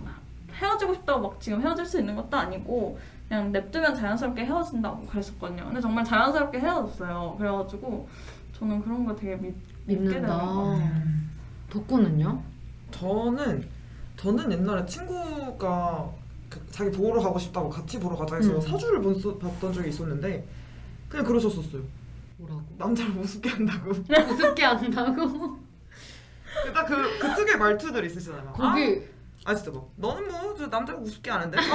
헤어지고 싶다고 막 지금 헤어질 수 있는 것도 아니고 그냥 냅두면 자연스럽게 헤어진다고 그랬었거든요. 근데 정말 자연스럽게 헤어졌어요. 그래가지고 저는 그런 거 되게 믿, 믿게 되는 거 같아요. 덕구는요? 저는 저는 옛날에 친구가 그 자기 보러 가고 싶다고 같이 보러 가자 해서 음. 사주를 본, 봤던 적이 있었는데 그냥 그러셨었어요. 뭐라고? 남자를 우습게 한다고. 우습게 한다고? 일단 그, 그 특유의 말투들 있으시잖아요. 거기 아, 아 진짜 뭐 너는 뭐저 남자가 우습게 하는데?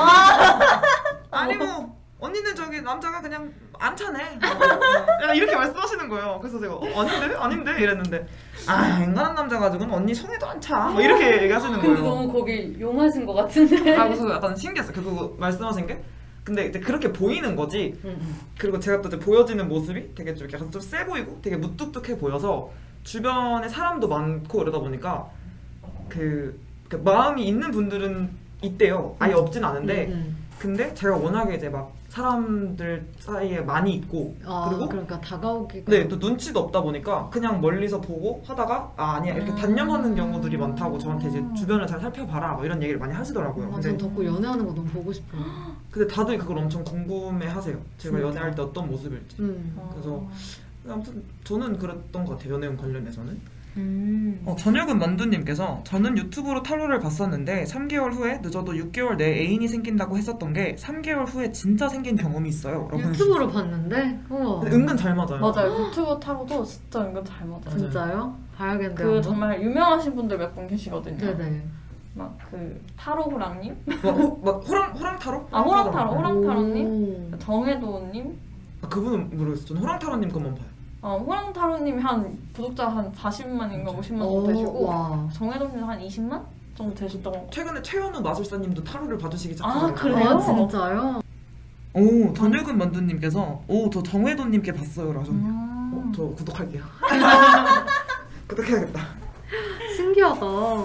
아니 뭐 언니는 저기 남자가 그냥 안 차네. 이렇게 말씀하시는 거예요. 그래서 제가 어, 아닌데 아닌데 이랬는데 아 앵간한 남자 가지고는 언니 성에도 안 차. 뭐 이렇게 얘기하시는 거예요. 근데 너무 거기 용하신 것 같은데. 아 그래서 약간 신기했어요. 그거 말씀하신 게. 근데 이제 그렇게 보이는 거지. 그리고 제가 또 이제 보여지는 모습이 되게 좀 약간 좀세 보이고 되게 무뚝뚝해 보여서 주변에 사람도 많고 이러다 보니까 그, 그 마음이 있는 분들은 있대요. 아예 없진 않은데. 근데 제가 워낙에 이제 막 사람들 사이에 많이 있고 아, 그리고 그러니까 다가오기가 네, 또 눈치도 없다 보니까 그냥 멀리서 보고 하다가 아 아니야 이렇게 음. 단념하는 경우들이 많다고 저한테 이제 주변을 잘 살펴봐라 뭐 이런 얘기를 많이 하시더라고요. 아, 근데 전 덕구 연애하는 거 너무 보고 싶어요. 근데 다들 그걸 엄청 궁금해하세요. 제가 진짜? 연애할 때 어떤 모습일지. 응. 그래서 아무튼 저는 그랬던 것 같아요. 연애운 관련해서는. 음. 어, 전혁은 만두님께서 저는 유튜브로 타로를 봤었는데 3개월 후에 늦어도 6개월 내에 애인이 생긴다고 했었던 게 3개월 후에 진짜 생긴 경험이 있어요. 유튜브로 봤는데? 우와. 근데 은근 잘 맞아요. 맞아요. 유튜브 타로도 진짜 은근 잘 맞아요. 맞아요. 진짜요? 봐야겠네요. 그. 정말 유명하신 분들 몇 분 계시거든요. 네네. 막그 타로 호랑님, 막, 호, 막 호랑 호랑 타로? 아, 호랑 타로, 네. 호랑 타로님, 오. 정혜도님, 아, 그분은 모르겠어요. 저는 호랑 타로님 것만 봐요. 어, 호랑 타로님이 한 구독자 한 40만인가 50만 오, 정도 되시고 와. 정혜도님 한 20만 정도 되셨던 것 같아요. 최근에 최현우 마술사님도 타로를 봐주시기 아, 시작하더라고요. 그래요? 아, 진짜요? 오 전혁은 만두님께서 오저 정회도님께 봤어요. 라서 음. 어, 저 구독할게요. 구독해야겠다. 신기하다.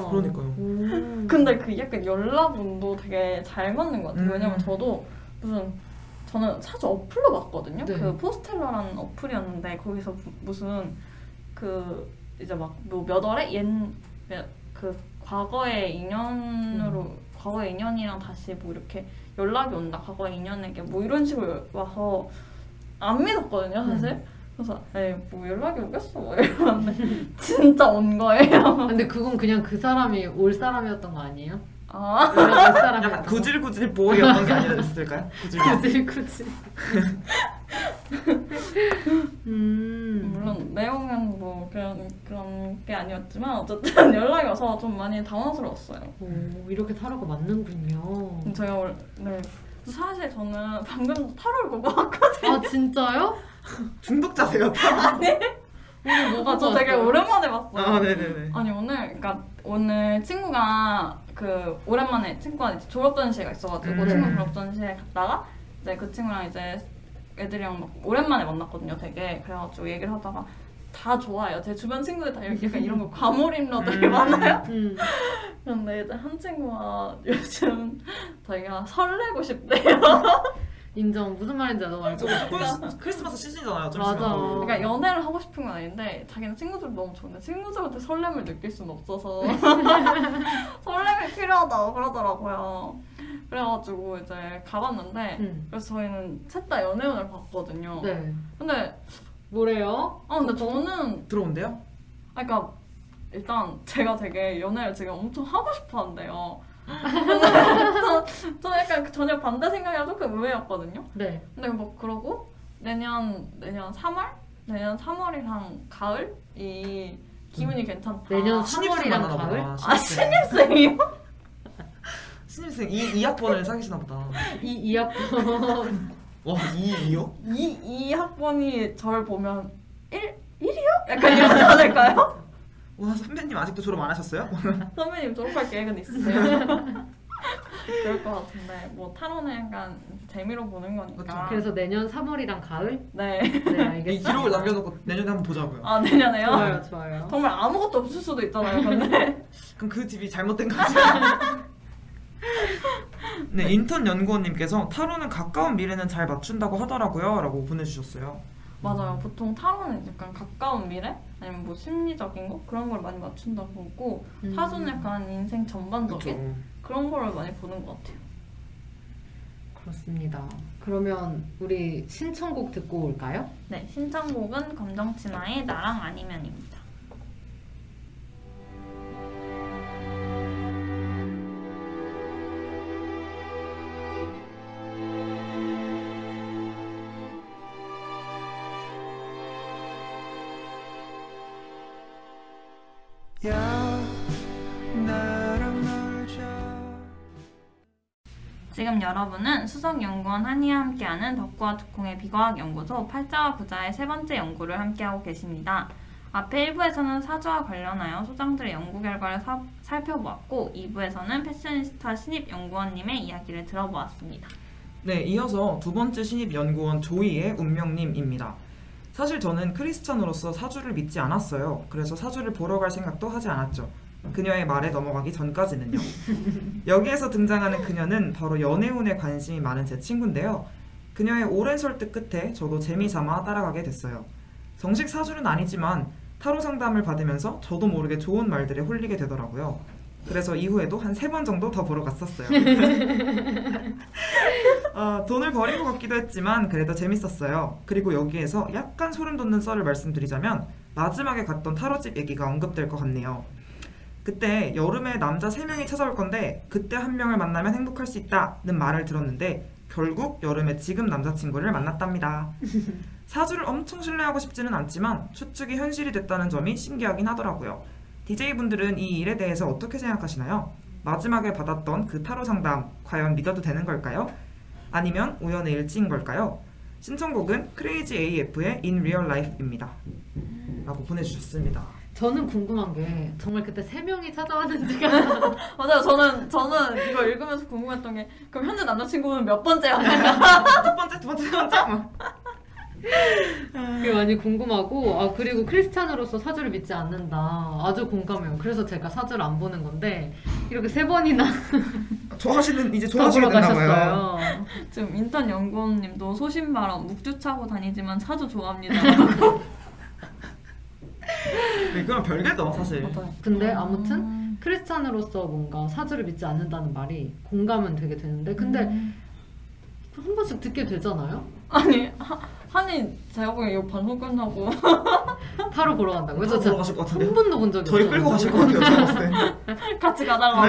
그러니까요. 오. 근데 그 약간 연락운도 되게 잘 맞는 것 같아요. 음. 왜냐면 저도 무슨 저는 사주 어플로 봤거든요. 네. 그 포스텔러라는 어플이었는데 거기서 무- 무슨 그 이제 막뭐몇 월에 옛그 과거의 인연으로 음. 과거의 인연이랑 다시 뭐 이렇게 연락이 온다. 과거의 인연에게 뭐 이런 식으로 와서 안 믿었거든요, 사실. 음. 그래서 에이 뭐 연락이 오겠어 뭐 이러는데 진짜 온 거예요. 근데 그건 그냥 그 사람이 올 사람이었던 거 아니에요? 아 약간 구질구질 보이였던 게 아니었을까요? 구질구질. 구질 구질. 음. 물론 내용은 뭐 그런 그런 게 아니었지만 어쨌든 연락이 와서 좀 많이 당황스러웠어요. 오, 이렇게 타로가 맞는군요. 제가 원래 네. 사실 저는 방금 타로를 보고 왔거든요. 아 진짜요? 중독자세요. 오늘 뭐가 아, 저 되게? 오랜만에 봤어요. 아 네네네. 아니 오늘 그러니까 오늘 친구가 그 오랜만에 친구가 이제 졸업 전시회가 있어가지고 음. 친구 졸업 전시회 갔다가 이제 그 친구랑 이제 애들이랑 막 오랜만에 만났거든요. 되게 그래가지고 얘기를 하다가 다 좋아요. 제 주변 친구들 다 약간 이런 거 과몰입러들이 음. 많아요. 음. 근데 이제 한 친구가 요즘 자기가 설레고 싶대요. 인정. 무슨 말인지 나도 알고. 크리스- 크리스마스 시즌이잖아요. 좀 맞아. 있으면 또. 그러니까 연애를 하고 싶은 건 아닌데 자기는 친구들 너무 좋은데 친구들한테 설렘을 느낄 수는 없어서 설렘이 필요하다고 그러더라고요. 그래가지고 이제 가봤는데 음. 그래서 저희는 셋 다 연애운을 봤거든요. 네. 근데 뭐래요? 아 근데 저는 들어온대요? 아 그러니까 일단 제가 되게 연애를 지금 엄청 하고 싶어 한대요. 저, 저는 약간 전혀 반대 생각이라 조금 의외였거든요. 네. 근데 뭐 그러고 내년 내년 3월 내년 3월이랑 가을 이 기분이 괜찮다. 내년 신입생 3월이랑 만나나 가을? 보다. 아 신입생이요? 신입생 2, 2학번을 사귀시나 보다. 이 이학번 와, 2, 2요? 이, 이 학번이 저를 보면 1? 1이요? 약간 이러지 않을까요? 와, 선배님 아직도 졸업 안 하셨어요? 선배님 졸업할 계획은 있으세요? 그럴 것 같은데 뭐 타로는 약간 재미로 보는 거니까 그래서 내년 3월이랑 가을? 네. 네, 이 알겠어요. 기록을 남겨놓고 내년에 한번 보자고요. 아 내년에요? 좋아요, 좋아요. 정말 아무것도 없을 수도 있잖아요 근데 그럼 그 집이 잘못된 거지. 네, 인턴 연구원님께서 타로는 가까운 미래는 잘 맞춘다고 하더라고요. 라고 보내주셨어요. 맞아요. 보통 타로는 약간 가까운 미래 아니면 뭐 심리적인 거 그런 걸 많이 맞춘다고 보고 음. 사주는 약간 인생 전반적인 그쵸. 그런 거를 많이 보는 것 같아요. 그렇습니다. 그러면 우리 신청곡 듣고 올까요? 네, 신청곡은 검정치마의 나랑 아니면입니다. 여러분은 수석연구원 한이와 함께하는 덕구와 두콩의 비과학 연구소 팔자와 부자의 세 번째 연구를 함께하고 계십니다. 앞에 1부에서는 사주와 관련하여 소장들의 연구 결과를 사- 살펴보았고 2부에서는 패셔니스타 신입 연구원님의 이야기를 들어보았습니다. 네, 이어서 두 번째 신입 연구원 조이의 운명님입니다. 사실 저는 크리스찬으로서 사주를 믿지 않았어요. 그래서 사주를 보러 갈 생각도 하지 않았죠. 그녀의 말에 넘어가기 전까지는요. 여기에서 등장하는 그녀는 바로 연애운에 관심이 많은 제 친구인데요. 그녀의 오랜 설득 끝에 저도 재미삼아 따라가게 됐어요. 정식 사주는 아니지만 타로 상담을 받으면서 저도 모르게 좋은 말들에 홀리게 되더라고요. 그래서 이후에도 한 세 번 정도 더 보러 갔었어요. 아, 돈을 버린 것 같기도 했지만 그래도 재밌었어요. 그리고 여기에서 약간 소름 돋는 썰을 말씀드리자면 마지막에 갔던 타로집 얘기가 언급될 것 같네요. 그때 여름에 남자 3명이 찾아올 건데 그때 한 명을 만나면 행복할 수 있다는 말을 들었는데 결국 여름에 지금 남자친구를 만났답니다. 사주를 엄청 신뢰하고 싶지는 않지만 추측이 현실이 됐다는 점이 신기하긴 하더라고요. DJ분들은 이 일에 대해서 어떻게 생각하시나요? 마지막에 받았던 그 타로 상담 과연 믿어도 되는 걸까요? 아니면 우연의 일치인 걸까요? 신청곡은 크레이지 AF의 In Real Life입니다. 라고 보내주셨습니다. 저는 궁금한 게 정말 그때 세 명이 찾아왔는지가 맞아요. 저는 저는 이거 읽으면서 궁금했던 게 그럼 현재 남자친구는 몇 번째였나요? 첫 번째, 두 번째, 세 번째? 뭐. 그게 많이 궁금하고 아 그리고 크리스찬으로서 사주를 믿지 않는다 아주 공감해요. 그래서 제가 사주를 안 보는 건데 이렇게 세 번이나 좋아하시는, 이제 다 좋아하시게 보러 됐나 봐요. 가셨어요. 지금 인턴 연구원님도 소신발언 묵주 차고 다니지만 사주 좋아합니다. 네, 그건 별개죠, 사실. 맞아요. 근데 아무튼 음. 크리스찬으로서 뭔가 사주를 믿지 않는다는 말이 공감은 되게 되는데 근데 음. 한 번씩 듣게 되잖아요. 아니 하, 한이 제가 보기엔 이 방송 끝나고 타로 보러 간다고요? 타로 저 보러 가실 것한 같은데요? 번도 본 적이 저희 없어요. 끌고 가실 것 같아요, 제가 봤을 때. 같이 가달라고.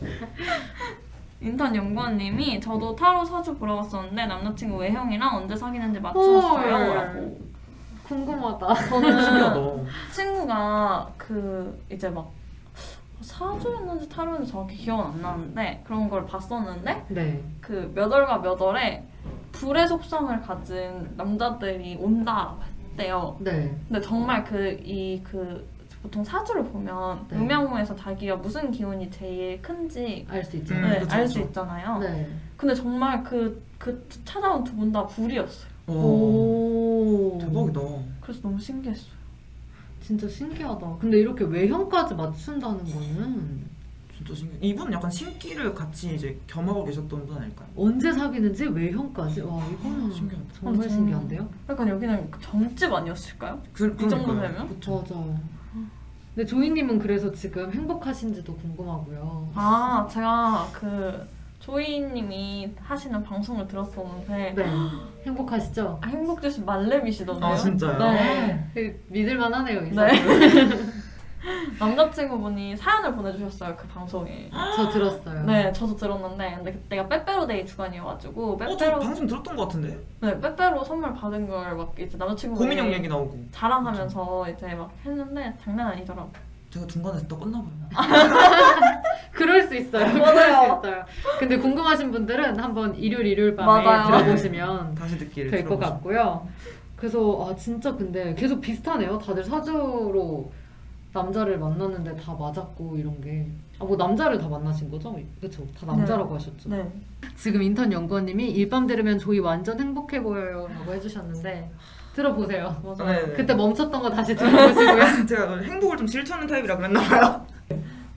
네. 인턴 연구원님이 저도 타로 사주 보러 갔었는데 남자친구 외형이랑 언제 사귀는지 맞추었어요. 헐. 라고. 궁금하다. 저는 신기하다. 친구가 그 이제 막 사주였는지 타로였는지 정확히 기억은 안 나는데 그런 걸 봤었는데 네. 그 몇 월과 몇 월에 불의 속성을 가진 남자들이 온다 했대요. 네. 근데 정말 그 이그 보통 사주를 보면 네. 음양호에서 자기가 무슨 기운이 제일 큰지 알 수 있죠. 음, 네, 그쵸, 알수 그쵸. 있잖아요. 네. 근데 정말 그, 그 찾아온 두 분 다 불이었어요. 오, 오. 대박이다. 그래서 너무 신기했어요. 진짜 신기하다. 근데 이렇게 외형까지 맞춘다는 거는 진짜 신기해. 이분은 약간 신기를 같이 이제 겸하고 계셨던 분 아닐까요? 언제 사귀는지 외형까지 와 이거는 신기하다. 정말 어, 신기한데요? 약간 여기는 그 점집 아니었을까요? 그, 이 정도 그러니까요. 되면? 그쵸. 맞아요. 근데 조이님은 그래서 지금 행복하신지도 궁금하고요. 아 제가 그 조이님이 하시는 방송을 들었었는데 네, 행복하시죠? 아, 행복주시 말레이시던데요? 아 진짜요? 네. 그 믿을만하네요. 이 네. 남자친구분이 사연을 보내주셨어요 그 방송에. 저 들었어요. 네, 저도 들었는데 근데 그때가 빼빼로데이 주간이어가지고 어, 저 빼빼로 방송 들었던 것 같은데? 네 빼빼로 선물 받은 걸 막 이제 남자친구분이 고민형 얘기 나오고 자랑하면서 이제 막 했는데 장난 아니더라고. 제가 중간에서 또 끝나봐요. 그럴 수 있어요. 그럴 맞아요. 수 있어요. 근데 궁금하신 분들은 한번 일요일 일요일 밤에 맞아요. 들어보시면 다시 듣기를 될 것 들어보시면. 같고요. 그래서 아 진짜 근데 계속 비슷하네요. 다들 사주로 남자를 만났는데 다 맞았고 이런 게. 아 뭐 남자를 다 만나신 거죠? 그렇죠. 다 남자라고 하셨죠. 네. 지금 인턴 연구원님이 일밤 들으면 조이 완전 행복해 보여요라고 해주셨는데 들어보세요. 맞아요. 네, 네. 그때 멈췄던 거 다시 들어보시고요. 제가 행복을 좀 실천하는 타입이라 그랬나 봐요.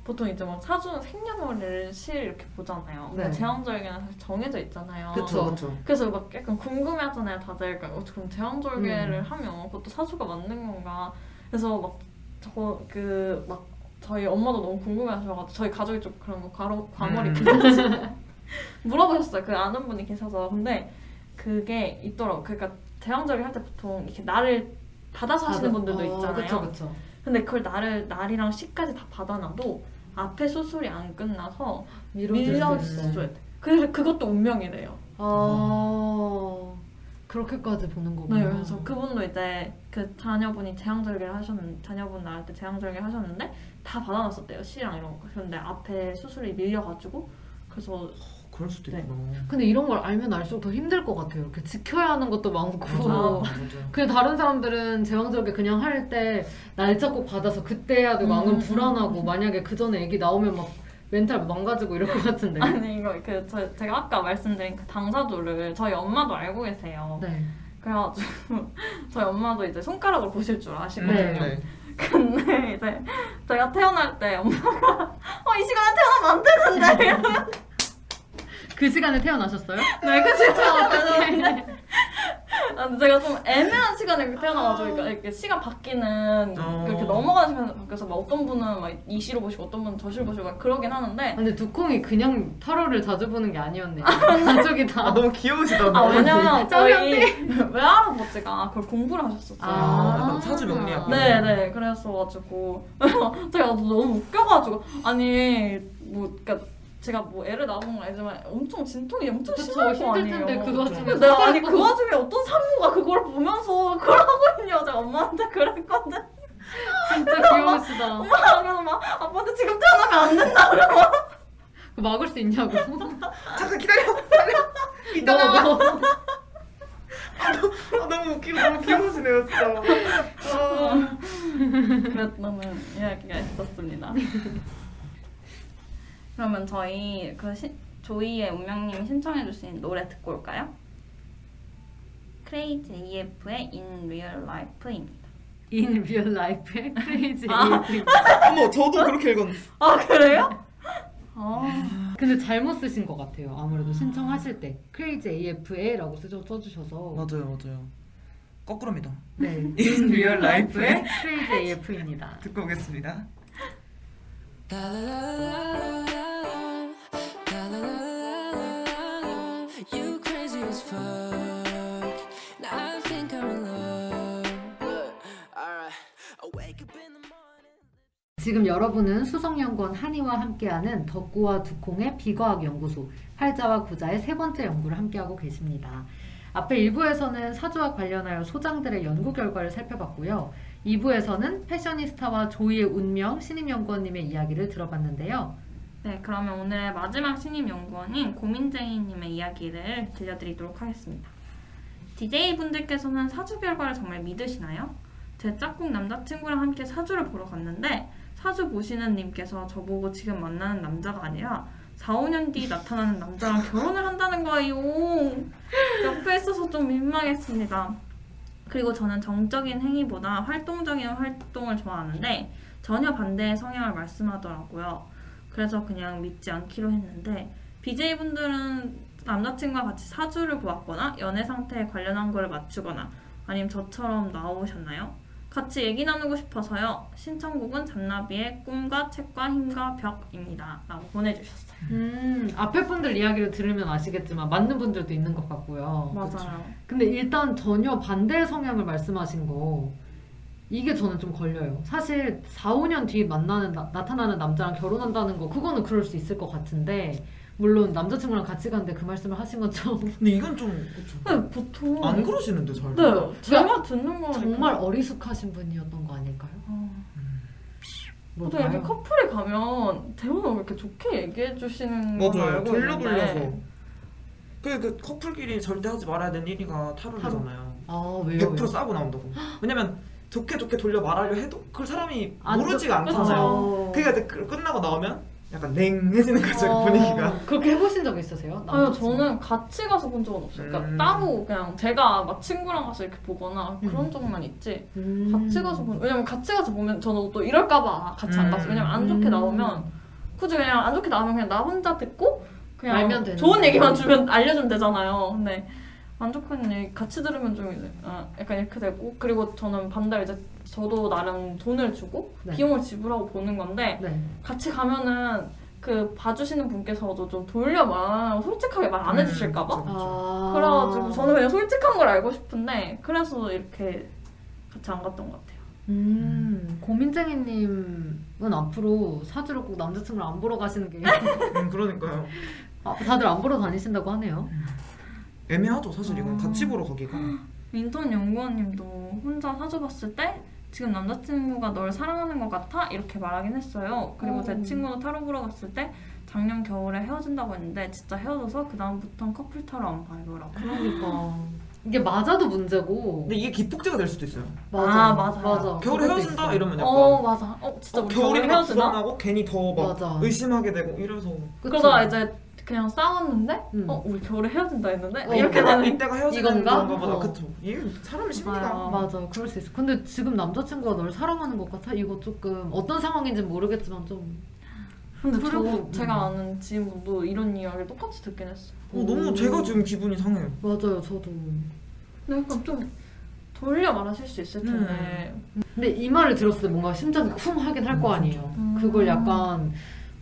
보통 이제 막 사주는 생년월일을 실 이렇게 보잖아요. 네. 제왕절개는 사실 정해져 있잖아요. 그쵸. 그렇죠. 그래서 막 약간 궁금해하잖아요, 다들. 그러니까 어, 그럼 제왕절개를 음. 하면 그것도 사주가 맞는 건가? 그래서 막 저 그 막 저희 엄마도 너무 궁금해하셔가지고 저희 가족이 좀 그런 거 과로 과몰입 음. 물어보셨어요. 그 아는 분이 계셔서 근데 그게 있더라고. 그러니까 제왕절개 할 때 보통 이렇게 날을 받아서 하시는 분들도 있잖아요. 그렇죠, 그렇죠. 근데 그걸 날을 날이랑 시까지 다 받아놔도 앞에 수술이 안 끝나서 밀려줘야 돼. 그래서 그것도 운명이래요. 아 그렇게까지 보는 거구나. 네, 그래서 그분도 이제 그 자녀분이 제왕절개를 하셨는 자녀분 낳을 때 제왕절개 하셨는데 다 받아놨었대요 시랑 이런 거. 근데 앞에 수술이 밀려가지고 그래서 그럴 수도 네. 있구나. 근데 이런 걸 알면 알수록 더 힘들 것 같아요. 이렇게 지켜야 하는 것도 많고. 맞아요. 맞아요. 그냥 다른 사람들은 제왕절개 그냥 할 때 날짜 꼭 받아서 그때 해야 되고 안 그러면 음. 불안하고 만약에 그 전에 애기 나오면 막 멘탈 망가지고 이럴 것 같은데. 아니 이거 그 저, 제가 아까 말씀드린 그 당사조를 저희 엄마도 알고 계세요. 네. 그래가지고 저희 엄마도 이제 손가락을 보실 줄 아시거든요. 네. 근데 이제 제가 태어날 때 엄마가 어 이 시간에 태어나면 안 되는데 이러면 그 시간에 태어나셨어요? 네, 그 시간에 아, 근데 제가 좀 애매한 시간에 태어나가지고 그러니까 이렇게 시간 바뀌는 어. 그렇게 넘어가는 시간에 바뀌어서 막 어떤 분은 막 이 시로 보시고 어떤 분은 저 시로 보시고 막 그러긴 하는데 근데 두콩이 그냥 타로를 자주 보는 게 아니었네요. 가족이 다. 아 너무 귀여우시다. 아 왜냐면 저희 외할아버지가 그걸 공부를 하셨었어요. 아, 약간 사주 명리학. 네, 네. 그래서 가지고 제가 너무 웃겨가지고 아니 뭐 그러니까 제가 뭐 애를 낳은 건 아니지만 엄청 진통이 엄청 심할 거 힘들 아니에요. 텐데 그 와중에 내가 아니 그 와중에 어떤 산모가 그걸 보면서 그걸 하고 있냐 제가 엄마한테 그랬거든. 진짜 귀여우시다. 엄마 그래서 막 아빠한테 지금 태어나면 안 된다 그러고 그 막을 수 있냐고. 잠깐 기다려. 기다려. 이따가. 너, 너. 아, 너무 웃기고 너무 귀여우시네요 진짜. 아. 그랬다는 이야기가 있었습니다. 그러면 저희 그 시, 조이의 운명님이 신청해 주신 노래 듣고 올까요? 크레이지 AF의 In Real Life입니다. In real life의 crazy 아. AF. 어머 저도 그렇게 읽었는데. 아 그래요? 아, 근데 잘못 쓰신 것 같아요. 아무래도 신청하실 때 crazy AF에라고 쓰셔 써주셔서. 맞아요 맞아요. 거꾸로입니다. 네. In real life의 crazy AF입니다. 듣고 오겠습니다. 지금 여러분은 수성연구원 한이와 함께하는 덕구와 두콩의 비과학 연구소 팔자와 구자의 세 번째 연구를 함께하고 계십니다. 앞에 1부에서는 사주와 관련하여 소장들의 연구 결과를 살펴봤고요. 2부에서는 패셔니스타와 조이의 운명 신임 연구원님의 이야기를 들어봤는데요. 네 그러면 오늘의 마지막 신임 연구원인 고민쟁이님의 이야기를 들려드리도록 하겠습니다. DJ 분들께서는 사주 결과를 정말 믿으시나요? 제 짝꿍 남자친구랑 함께 사주를 보러 갔는데 사주 보시는 님께서 저보고 지금 만나는 남자가 아니라 4, 5년 뒤 나타나는 남자랑 결혼을 한다는 거예요. 옆에 있어서 좀 민망했습니다. 그리고 저는 정적인 행위보다 활동적인 활동을 좋아하는데 전혀 반대의 성향을 말씀하더라고요. 그래서 그냥 믿지 않기로 했는데 BJ분들은 남자친구와 같이 사주를 보았거나 연애 상태에 관련한 거를 맞추거나 아니면 저처럼 나오셨나요? 같이 얘기 나누고 싶어서요. 신청곡은 잔나비의 꿈과 책과 힘과 벽입니다. 라고 보내주셨어요. 음, 앞에 분들 이야기를 들으면 아시겠지만 맞는 분들도 있는 것 같고요. 맞아요. 근데 일단 전혀 반대 성향을 말씀하신 거 이게 저는 좀 걸려요. 사실 4, 5년 뒤에 만나는 나, 나타나는 남자랑 결혼한다는 거 그거는 그럴 수 있을 것 같은데 물론 남자친구랑 같이 가는데 그 말씀을 하신 것처럼 근데 이건 좀 그쵸. 근데 보통 안 그러시는데 잘. 네, 제가 듣는 거 정말 어리숙하신 분이었던 거 아닐까요? 보통 이렇게? 커플에 가면 대부분 이렇게 좋게 얘기해 주시는 거 맞아요. 알고 돌려 돌려서. 그, 그 커플끼리 절대 하지 말아야 되는 일이가 타로잖아요. 아 왜요? 100% 왜요? 싸고 나온다고. 왜냐면 좋게 좋게 돌려 말하려 해도 그걸 사람이 안 모르지가 좋- 않잖아요. 어. 그게 이제 그- 끝나고 나오면 약간 냉해지는 거죠 어, 분위기가. 그렇게 해보신 적 있으세요? 아니요? 저는 같이 가서 본 적은 없어요 그러니까 음. 따로 그냥 제가 막 친구랑 가서 이렇게 보거나 그런 음. 적만 있지 음. 같이 가서 보면 왜냐면 같이 가서 보면 저는 또 이럴까봐 같이 안 음. 갔어요 왜냐면 안 좋게 음. 나오면 굳이 그냥 안 좋게 나오면 그냥 나 혼자 듣고 그냥 좋은. 얘기만 주면 알려주면 되잖아요 근데 안 얘기 같이 들으면 좀 이제 아, 약간 이렇게 되고 그리고 저는 반대로 이제 저도 나름 돈을 주고 네. 비용을 지불하고 보는 건데 네. 같이 가면은 그 봐주시는 분께서도 좀 돌려 말 솔직하게 말안 음, 해주실까봐 그쵸. 아. 그래가지고 저는 그냥 솔직한 걸 알고 싶은데 그래서 이렇게 같이 안 갔던 것 같아요. 음, 고민쟁이님은 앞으로 사주를 꼭 남자친구를 안 보러 가시는 게 음, 그러니까요. 아, 다들 안 보러 다니신다고 하네요. 애매하죠 사실 이건 아. 같이 보러 가기가. 인턴 연구원님도 혼자 사주 봤을 때 지금 남자친구가 널 사랑하는 것 같아 이렇게 말하긴 했어요. 그리고 제 어. 친구도 타로 보러 갔을 때 작년 겨울에 헤어진다고 했는데 진짜 헤어져서 그 다음부터는 커플 타로 안 봐요 라고. 그러니까 이게 맞아도 문제고. 근데 이게 기폭제가 될 수도 있어요. 맞아, 아, 맞아요. 맞아. 겨울에 헤어진다 있어요. 이러면 약간 어 맞아. 어 진짜 어, 겨울에 헤어지나? 불안하고 괜히 더막 맞아. 의심하게 되고 이래서 그쵸? 그러다가 이제 그냥 싸웠는데 음. 어 우리 겨울에 헤어진다 했는데 어, 이렇게 이때가, 되는 이때가 헤어지는? 건가 보다. 어. 그쵸. 이게 사람 심리가 맞아요. 맞아, 그럴 수 있어. 근데 지금 남자친구가 널 사랑하는 것 같아? 이거 조금 어떤 상황인지 는 모르겠지만 좀. 근데 그리고- 저 제가 아는 지인분도 이런 이야기 똑같이 듣긴 했어요. 어, 너무 오. 제가 지금 기분이 상해요. 맞아요, 저도. 근데 약간 좀 돌려 말하실 수 있을 텐데. 근데 이 말을 들었을 때 뭔가 심장이 쿵 하긴 할 거 아니에요. 음. 그걸 약간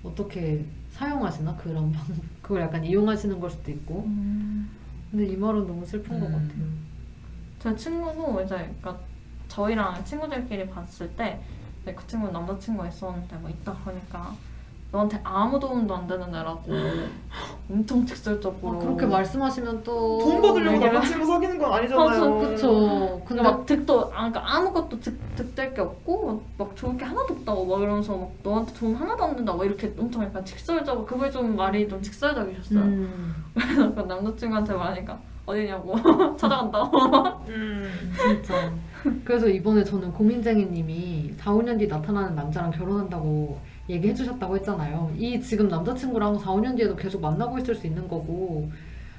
어떻게 사용하시나 그런 방 그걸 약간 이용하시는 걸 수도 있고. 음. 근데 이 말은 너무 슬픈 것 음. 같아요. 제 친구도 이제 그러니까 저희랑 친구들끼리 봤을 때 그 친구는 남자친구가 있었는데 뭐 있다 그러니까 너한테 아무 도움도 안 되는 애라고 엄청 직설적으로 아, 그렇게 말씀하시면 또 돈 받으려고 남자친구 사귀는 건 아니잖아요. 그쵸. 근데 근데 막 득도 아, 그러니까 아무것도 득, 득될 게 없고 막, 막 좋을 게 하나도 없다고 막 이러면서 막 너한테 돈 하나도 안 된다고 이렇게 엄청 약간 직설적으로 그걸 좀 말이 좀 직설적이셨어요. 음, 그래서 그 남자친구한테 말하니까 어디냐고 찾아간다고. 음. 진짜. 그래서 이번에 저는 고민쟁이님이 4, 5년 뒤 나타나는 남자랑 결혼한다고 얘기해 주셨다고 했잖아요. 이 지금 남자친구랑 4, 5년 뒤에도 계속 만나고 있을 수 있는 거고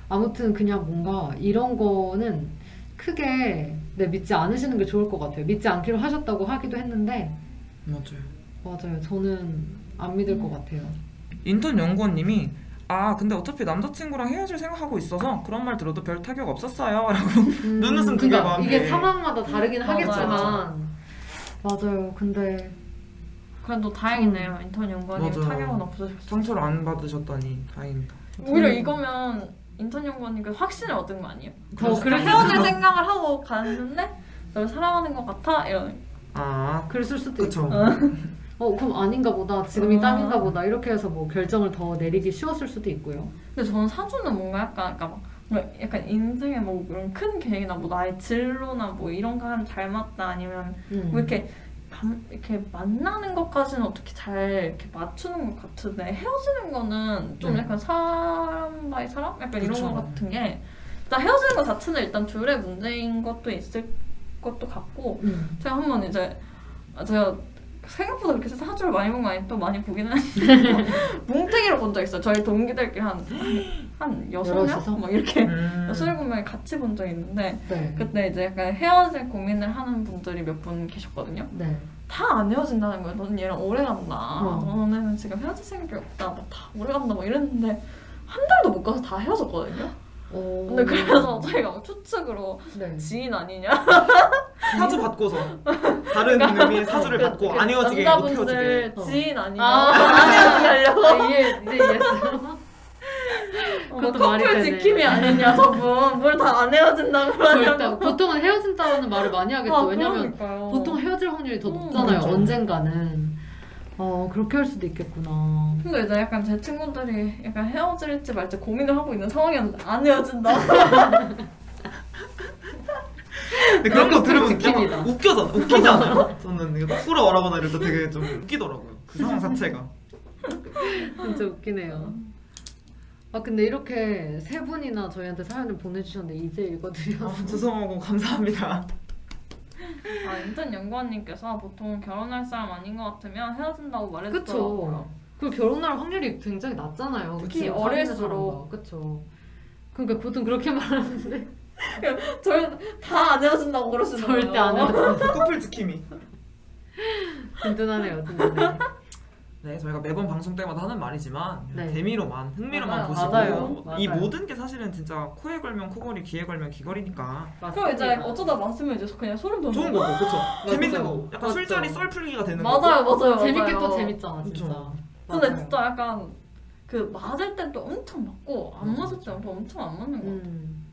아무튼 그냥 뭔가 이런 거는 크게 네, 믿지 않으시는 게 좋을 것 같아요. 믿지 않기로 하셨다고 하기도 했는데 맞아요. 맞아요. 저는 안 믿을 것 같아요. 인턴 연구원님이 아 근데 어차피 남자친구랑 헤어질 생각하고 있어서 그런 말 들어도 별 타격 없었어요 라고 음, 눈웃음 그러니까. 이게 상황마다 다르긴 맞아요. 하겠지만 맞아요. 근데 그래도 다행이네요. 인턴 연구원님 맞아요. 타격은 없으셨어요. 상처를 안 받으셨다니 다행이다. 오히려 음. 이거면 인턴 연구원님 그 확신을 얻은 거 아니에요? 더수 헤어질. 생각을 하고 갔는데 널 사랑하는 것 같아 이런. 아 그랬을 수도 그쵸. 있고. 어 그럼 아닌가 보다. 지금이 아. 딱인가 보다. 이렇게 해서 뭐 결정을 더 내리기 쉬웠을 수도 있고요. 근데 저는 사주는 뭔가 약간 그러니까 막 약간 인생에 뭐 그런 큰 계획이나 뭐 나의 진로나 뭐 이런 거 하면 잘 맞다 아니면 음. 뭐 이렇게 감- 이렇게 만나는 것까지는 어떻게 잘 이렇게 맞추는 것 같은데 헤어지는 거는 좀 네. 약간 사람 by 사람 약간 이런 그쵸. 것 같은 게 일단 헤어지는 것 자체는 일단 둘의 문제인 것도 있을 것도 같고 음. 제가 한번 이제 아, 제가 생각보다 그렇게 사주를 많이 본거 아니 또 많이 보기는 했는데 뭉탱이로 본적 있어요. 저희 동기들끼리 한한 여섯? 명? 막 이렇게 음. 여섯 일곱 명이 같이 본 적이 있는데 네. 그때 이제 약간 헤어질 고민을 하는 분들이 몇 분 계셨거든요. 네. 다안 헤어진다는 거예요. 너는 얘랑 오래 간다. 어. 너는 지금 헤어질 생각이 없다. 막다 오래 간다. 막 이랬는데 한 달도 못 가서 다 헤어졌거든요. 오. 근데 그래서 저희가 막 추측으로 네. 지인 아니냐? 사주 받고서 다른 의미의 사주를 받고 안 헤어지게 못 그러니까 남자분들 헤어지게. 어. 지인 아니냐? 아. 안 헤어지게 하려고. 아, 이해 이제 이해했어요. 뭐 그것도 말이 커플 되네. 지킴이 아니냐 저분 뭘 다 안 헤어진다고 절대 그러냐고 보통은 헤어진다는 말을 많이 하겠죠. 아, 왜냐면 그러니까요. 보통 헤어질 확률이 더 음, 높잖아요. 그렇죠. 언젠가는. 어 그렇게 할 수도 있겠구나. 근데 이제 약간 제 친구들이 약간 헤어질지 말지 고민을 하고 있는 상황이었는데 안 헤어진다 근데 그런 거 들으면. 약간 웃겨잖아. 웃기지 않아요? 저는 이거 거꾸로 말하거나 이럴 때 되게 좀 웃기더라고요. 그 상황 자체가. 진짜 웃기네요. 아 근데 이렇게 세 분이나 저희한테 사연을 보내주셨는데 이제 읽어드려서 아, 죄송하고 감사합니다. 아 인턴 연구원님께서 보통 결혼할 사람 아닌 것 같으면 헤어진다고 그쵸. 말해주더라고요 그 결혼할 확률이 굉장히 낮잖아요. 특히 어릴수록. 그쵸. 그러니까 보통 그렇게 말하는데 저희 다안 헤어진다고 그러시더라고요 절대 안 해요. 커플 지킴이. 든든하네요, 든든해. 네, 저희가 매번 방송 때마다 하는 말이지만 네. 재미로만 흥미로만 맞아요. 보시고 맞아요. 이 맞아요. 모든 게 사실은 진짜 코에 걸면 코걸이, 귀에 걸면 귀걸이니까 그럼 이제 어쩌다 맞으면 이제 그냥 소름 돋는 좋은 거 거고, 그렇죠? 재밌는. 거, 약간 맞죠. 술자리 썰 풀기가 되는 맞아요 거고. 맞아요 재밌게 맞아요. 또 재밌잖아, 진짜. 그쵸. 근데 맞아요. 진짜 약간 그 맞을 땐 또 엄청 맞고 안 맞을 때는 또 엄청 안 맞는 거 같아요 음.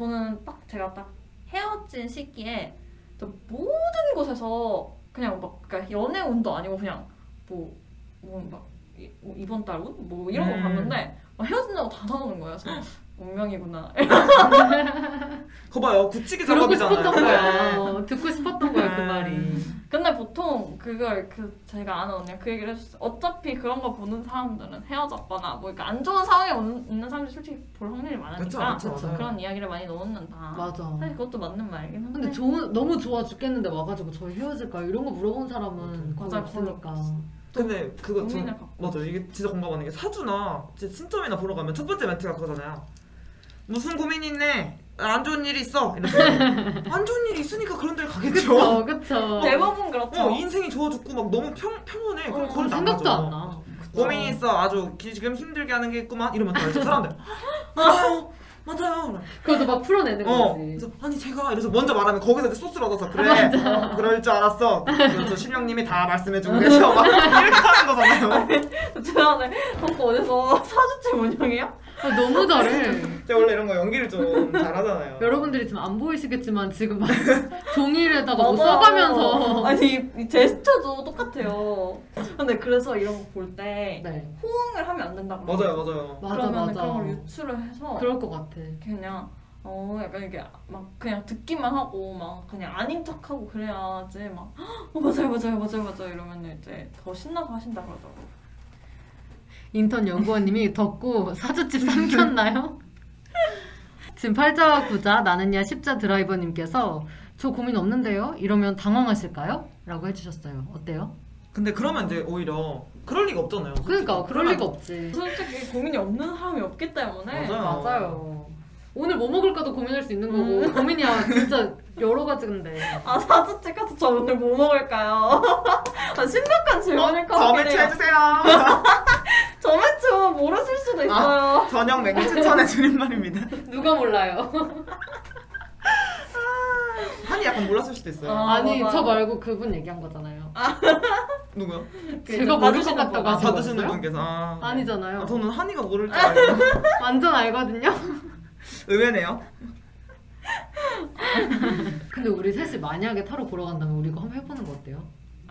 저는 딱 제가 딱 헤어진 시기에 저 모든 곳에서 그냥 막 그러니까 연애 운도 아니고 그냥 뭐 뭐막 뭐 이번 달 운? 뭐 이런 거 음. 봤는데 막 헤어진다고 다 나오는 거예요. 그래서 운명이구나. 거 봐요, 굳히기 그러고 작업이잖아요. 싶었던 거야. 네. 어, 듣고 싶었던 거야, 그 말이. 근데 보통 그걸 그 제가 아는 언니가 그 얘기를 해줬어요. 어차피 그런 거 보는 사람들은 헤어졌거나 뭐 그러니까 안 좋은 상황에 온- 있는 사람들이 솔직히 볼 확률이 많으니까 그쵸, 그쵸, 맞아요. 그런 이야기를 많이 넣는다. 맞아. 사실 그것도 맞는 말이긴 한데. 근데 좋은, 너무 좋아 죽겠는데 와가지고 저희 헤어질까요? 이런 거 물어본 사람은 거의 없으니까. 근데 그거 좀 고민을 갖고. 맞아 이게 진짜 공감하는 게 사주나 이제 신점이나 보러 가면 첫 번째 멘트가 그거잖아요. 무슨 고민이 있네. 안 좋은 일이 있어. 이렇게 안 좋은 일이 있으니까 그런 데를 가겠죠. 어, 그쵸. 대부분 그렇죠. 어 인생이 좋아 죽고 막 너무 평 평온해. 그럼 어, 그걸 생각도. 안 나. 고민이 있어 아주 기- 지금 힘들게 하는 게 있구만 이러면 또 알죠 사람들 맞아요 맞아요 그래서 막 풀어내는 어 거지. 그래서 아니 제가 이래서 먼저 말하면 거기서 이제 소스를 얻어서 그래 어, 그럴 줄 알았어 그래서 신령님이 다 말씀해 주고 계셔 막 이렇게 하는 거잖아요 지난해 덕후 어디서 사주집 운영이야? 아, 너무 잘해. 제가 원래 이런 거 연기를 좀 잘하잖아요 여러분들이 지금 안 보이시겠지만 지금 막 종이에다가 뭐 맞아요. 써가면서 아니 이, 제스처도 똑같아요. 근데 그래서 이런 거 볼 때 네 호응을 하면 안 된다고. 맞아요 맞아요 맞아 그러면 맞아 그런 걸 유추를 해서 그럴 것 같아 그냥 어 약간 이게 막 그냥 듣기만 하고 막 그냥 아닌 척하고 그래야지 막 어, 맞아요 맞아요 맞아요 맞아요 이러면 이제 더 신나서 하신다 그러더라고. 인턴 연구원님이 덕구 사주집 삼켰나요? 지금 팔자와 구자 나는야 십자 드라이버님께서 저 고민 없는데요? 이러면 당황하실까요? 라고 해주셨어요 어때요? 근데 그러면 이제 오히려 그럴 리가 없잖아요 그러니까 그럴 리가 없지 솔직히 고민이 없는 사람이 없기 때문에 맞아요. 맞아요 오늘 뭐 먹을까도 고민할 수 있는 거고 고민이야 진짜 여러 가지인데 아 사주집 가서 저 오늘 뭐 먹을까요? 아, 심각한 질문일 것저 같긴 매치 해요. 해주세요 저 매추 모르실 수도 있어요. 저녁 메뉴 추천해 주는 말입니다 누가 몰라요 한이 약간 몰랐을 수도 있어요 아, 아니 맞아. 저 말고 그분 얘기한 거잖아요 누구요? 제가 모를 것 같다고 분. 아, 하신 받으시는? 분께서 아, 네. 아니잖아요 아, 저는 한이가 모를 줄 알고 완전 알거든요 의외네요 근데 우리 셋이 만약에 타로 보러 간다면 우리 이거 한번 해보는 거 어때요?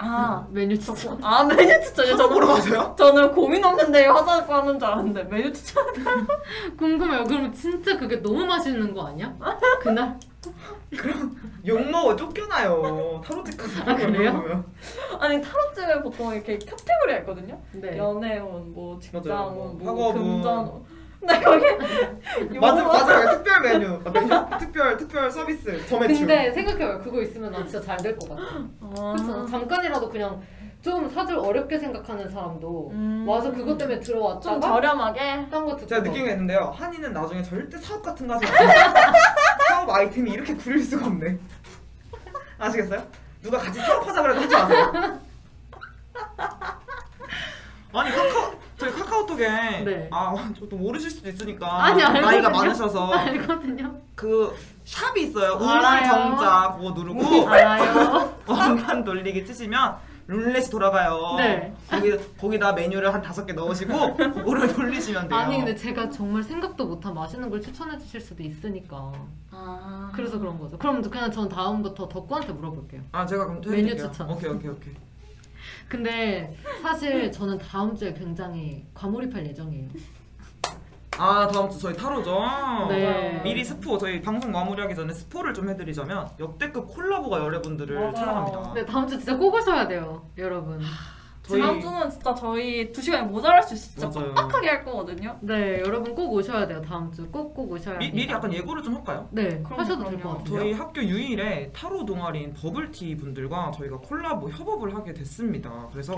아, 메뉴 추천 아 메뉴 추천이요. 타로 보러 가세요? 저는 고민 없는데요 하자고 하는 줄 알았는데 메뉴 추천. 궁금해요 그럼 진짜 그게 너무 맛있는 거 아니야? 그날? 욕먹어 쫓겨나요 타로집 가서 아, 그래요? 아니 타로집에 보통 이렇게 카테고리가 있거든요. 네 연애운, 뭐. 직장운, 뭐 학업운. 금전 운. 근데 거기 맞아 맞아 특별 메뉴 아, 메뉴 특별 특별 서비스 저매출 근데 생각해봐요 그거 있으면 나 진짜 잘 될 것 같아 아, 그래서 잠깐이라도 그냥 좀 사줄 어렵게 생각하는 사람도 음. 와서 그것 때문에 좀 들어왔다가 저렴하게 딴거 듣고 제가 막 느낀 게 있는데요. 한이는 나중에 절대 사업 같은 거 하지 마세요. 사업 아이템이 이렇게 구릴 수가 없네. 아시겠어요? 누가 같이 사업하자 그래도 하지 마세요. 아니 카카오 저희 카카오톡에 네. 아저또 모르실 수도 있으니까 아니, 알거든요. 나이가 많으셔서 알거든요. 그 샵이 있어요. 알아요. 우물정자 그거 누르고 알아요. 원판 돌리기 치시면 룰렛이 돌아가요. 네. 거기 거기다 메뉴를 한 다섯 개 넣으시고 그거를 돌리시면 돼요. 아니 근데 제가 정말 생각도 못한 맛있는 걸 추천해 주실 수도 있으니까 아. 그래서 그런 거죠. 그럼 그냥 전 다음부터 덕구한테 물어볼게요. 아 제가 그럼 메뉴 해드릴게요. 추천. 오케이 오케이 오케이. 근데 사실 저는 다음 주에 굉장히 과몰입할 예정이에요. 아 다음 주 저희 타로죠. 네. 미리 스포 저희 방송 마무리하기 전에 스포를 좀 해드리자면 역대급 콜라보가 여러분들을 맞아요. 찾아갑니다. 근데 다음 주 진짜 꼭 오셔야 돼요, 여러분. 저희 지난 주는 진짜 저희 두 시간이 모자랄 수 있어. 진짜 맞아요. 빡빡하게 할 거거든요. 네, 여러분 꼭 오셔야 돼요. 다음 주 꼭 꼭 오셔야 미, 합니다. 미리 약간 예고를 좀 할까요? 네, 그럼요, 하셔도 될 것 그럼요. 같아요. 저희 학교 유일의 타로 동아리인 버블티 분들과 저희가 콜라보 협업을 하게 됐습니다. 그래서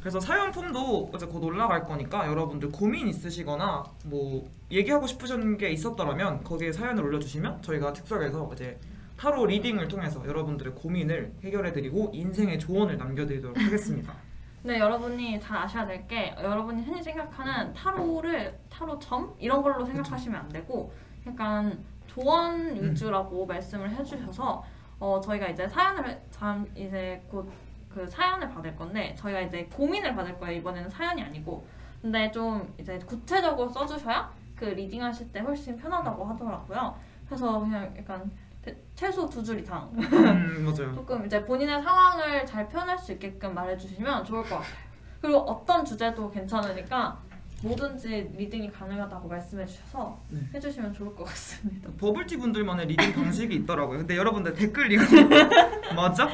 그래서 사연 폼도 이제 곧 올라갈 거니까 여러분들 고민 있으시거나 뭐 얘기하고 싶으신 게 있었더라면 거기에 사연을 올려주시면 저희가 즉석에서 이제 타로 리딩을 통해서 여러분들의 고민을 해결해드리고 인생의 조언을 남겨드리도록 하겠습니다. 네, 여러분이 잘 아셔야 될 게 여러분이 흔히 생각하는 타로를 타로 점 이런 걸로 생각하시면 안 되고 약간 조언 위주라고 말씀을 해주셔서 어 저희가 이제 사연을 잠 이제 곧 그 사연을 받을 건데 저희가 이제 고민을 받을 거예요 이번에는 사연이 아니고 근데 좀 이제 구체적으로 써주셔야 그 reading 하실 때 훨씬 편하다고 하더라고요. 그래서 그냥 약간 대- 최소 두 줄 이상 음 맞아요. 조금 이제 본인의 상황을 잘 표현할 수 있게끔 말해주시면 좋을 것 같아요. 그리고 어떤 주제도 괜찮으니까 뭐든지 reading이 가능하다고 말씀해 주셔서 네. 해주시면 좋을 것 같습니다. 버블티 분들만의 reading 방식이 있더라고요. 근데 여러분들 댓글 이거 맞아?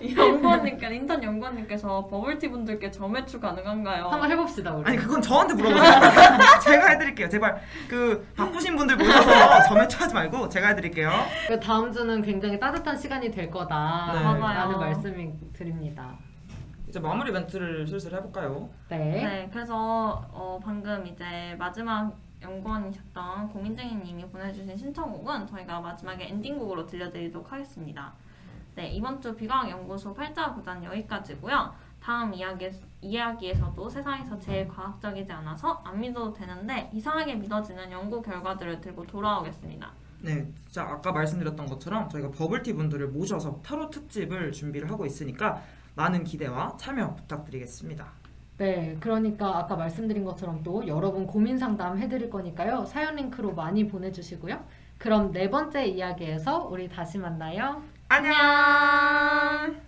이 연구원님께 인턴 연구원님께서 버블티 분들께 점매출 가능한가요? 한번 해봅시다 우리. 아니 그건 저한테 물어보세요. 제가 해드릴게요. 제발 그 바쁘신 분들 모여서 점액하지 말고 제가 해드릴게요. 그 다음 주는 굉장히 따뜻한 시간이 될 네. 거다라는 맞아요. 말씀이 드립니다. 이제 마무리 멘트를 슬슬 해볼까요? 네. 네, 그래서 어, 방금 이제 마지막 연구원이셨던 고민쟁이님이 보내주신 신청곡은 저희가 마지막에 엔딩곡으로 들려드리도록 하겠습니다. 네, 이번 주 비과학연구소 8자 구단 여기까지고요. 다음 이야기, 이야기에서도 세상에서 제일 과학적이지 않아서 안 믿어도 되는데 이상하게 믿어지는 연구 결과들을 들고 돌아오겠습니다. 네, 자 아까 말씀드렸던 것처럼 저희가 버블티 분들을 모셔서 타로 특집을 준비를 하고 있으니까 많은 기대와 참여 부탁드리겠습니다. 네, 그러니까 아까 말씀드린 것처럼 또 여러분 고민 상담 해드릴 거니까요. 사연 링크로 많이 보내주시고요. 그럼 네 번째 이야기에서 우리 다시 만나요. 안녕.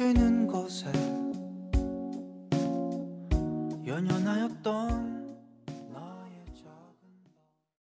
해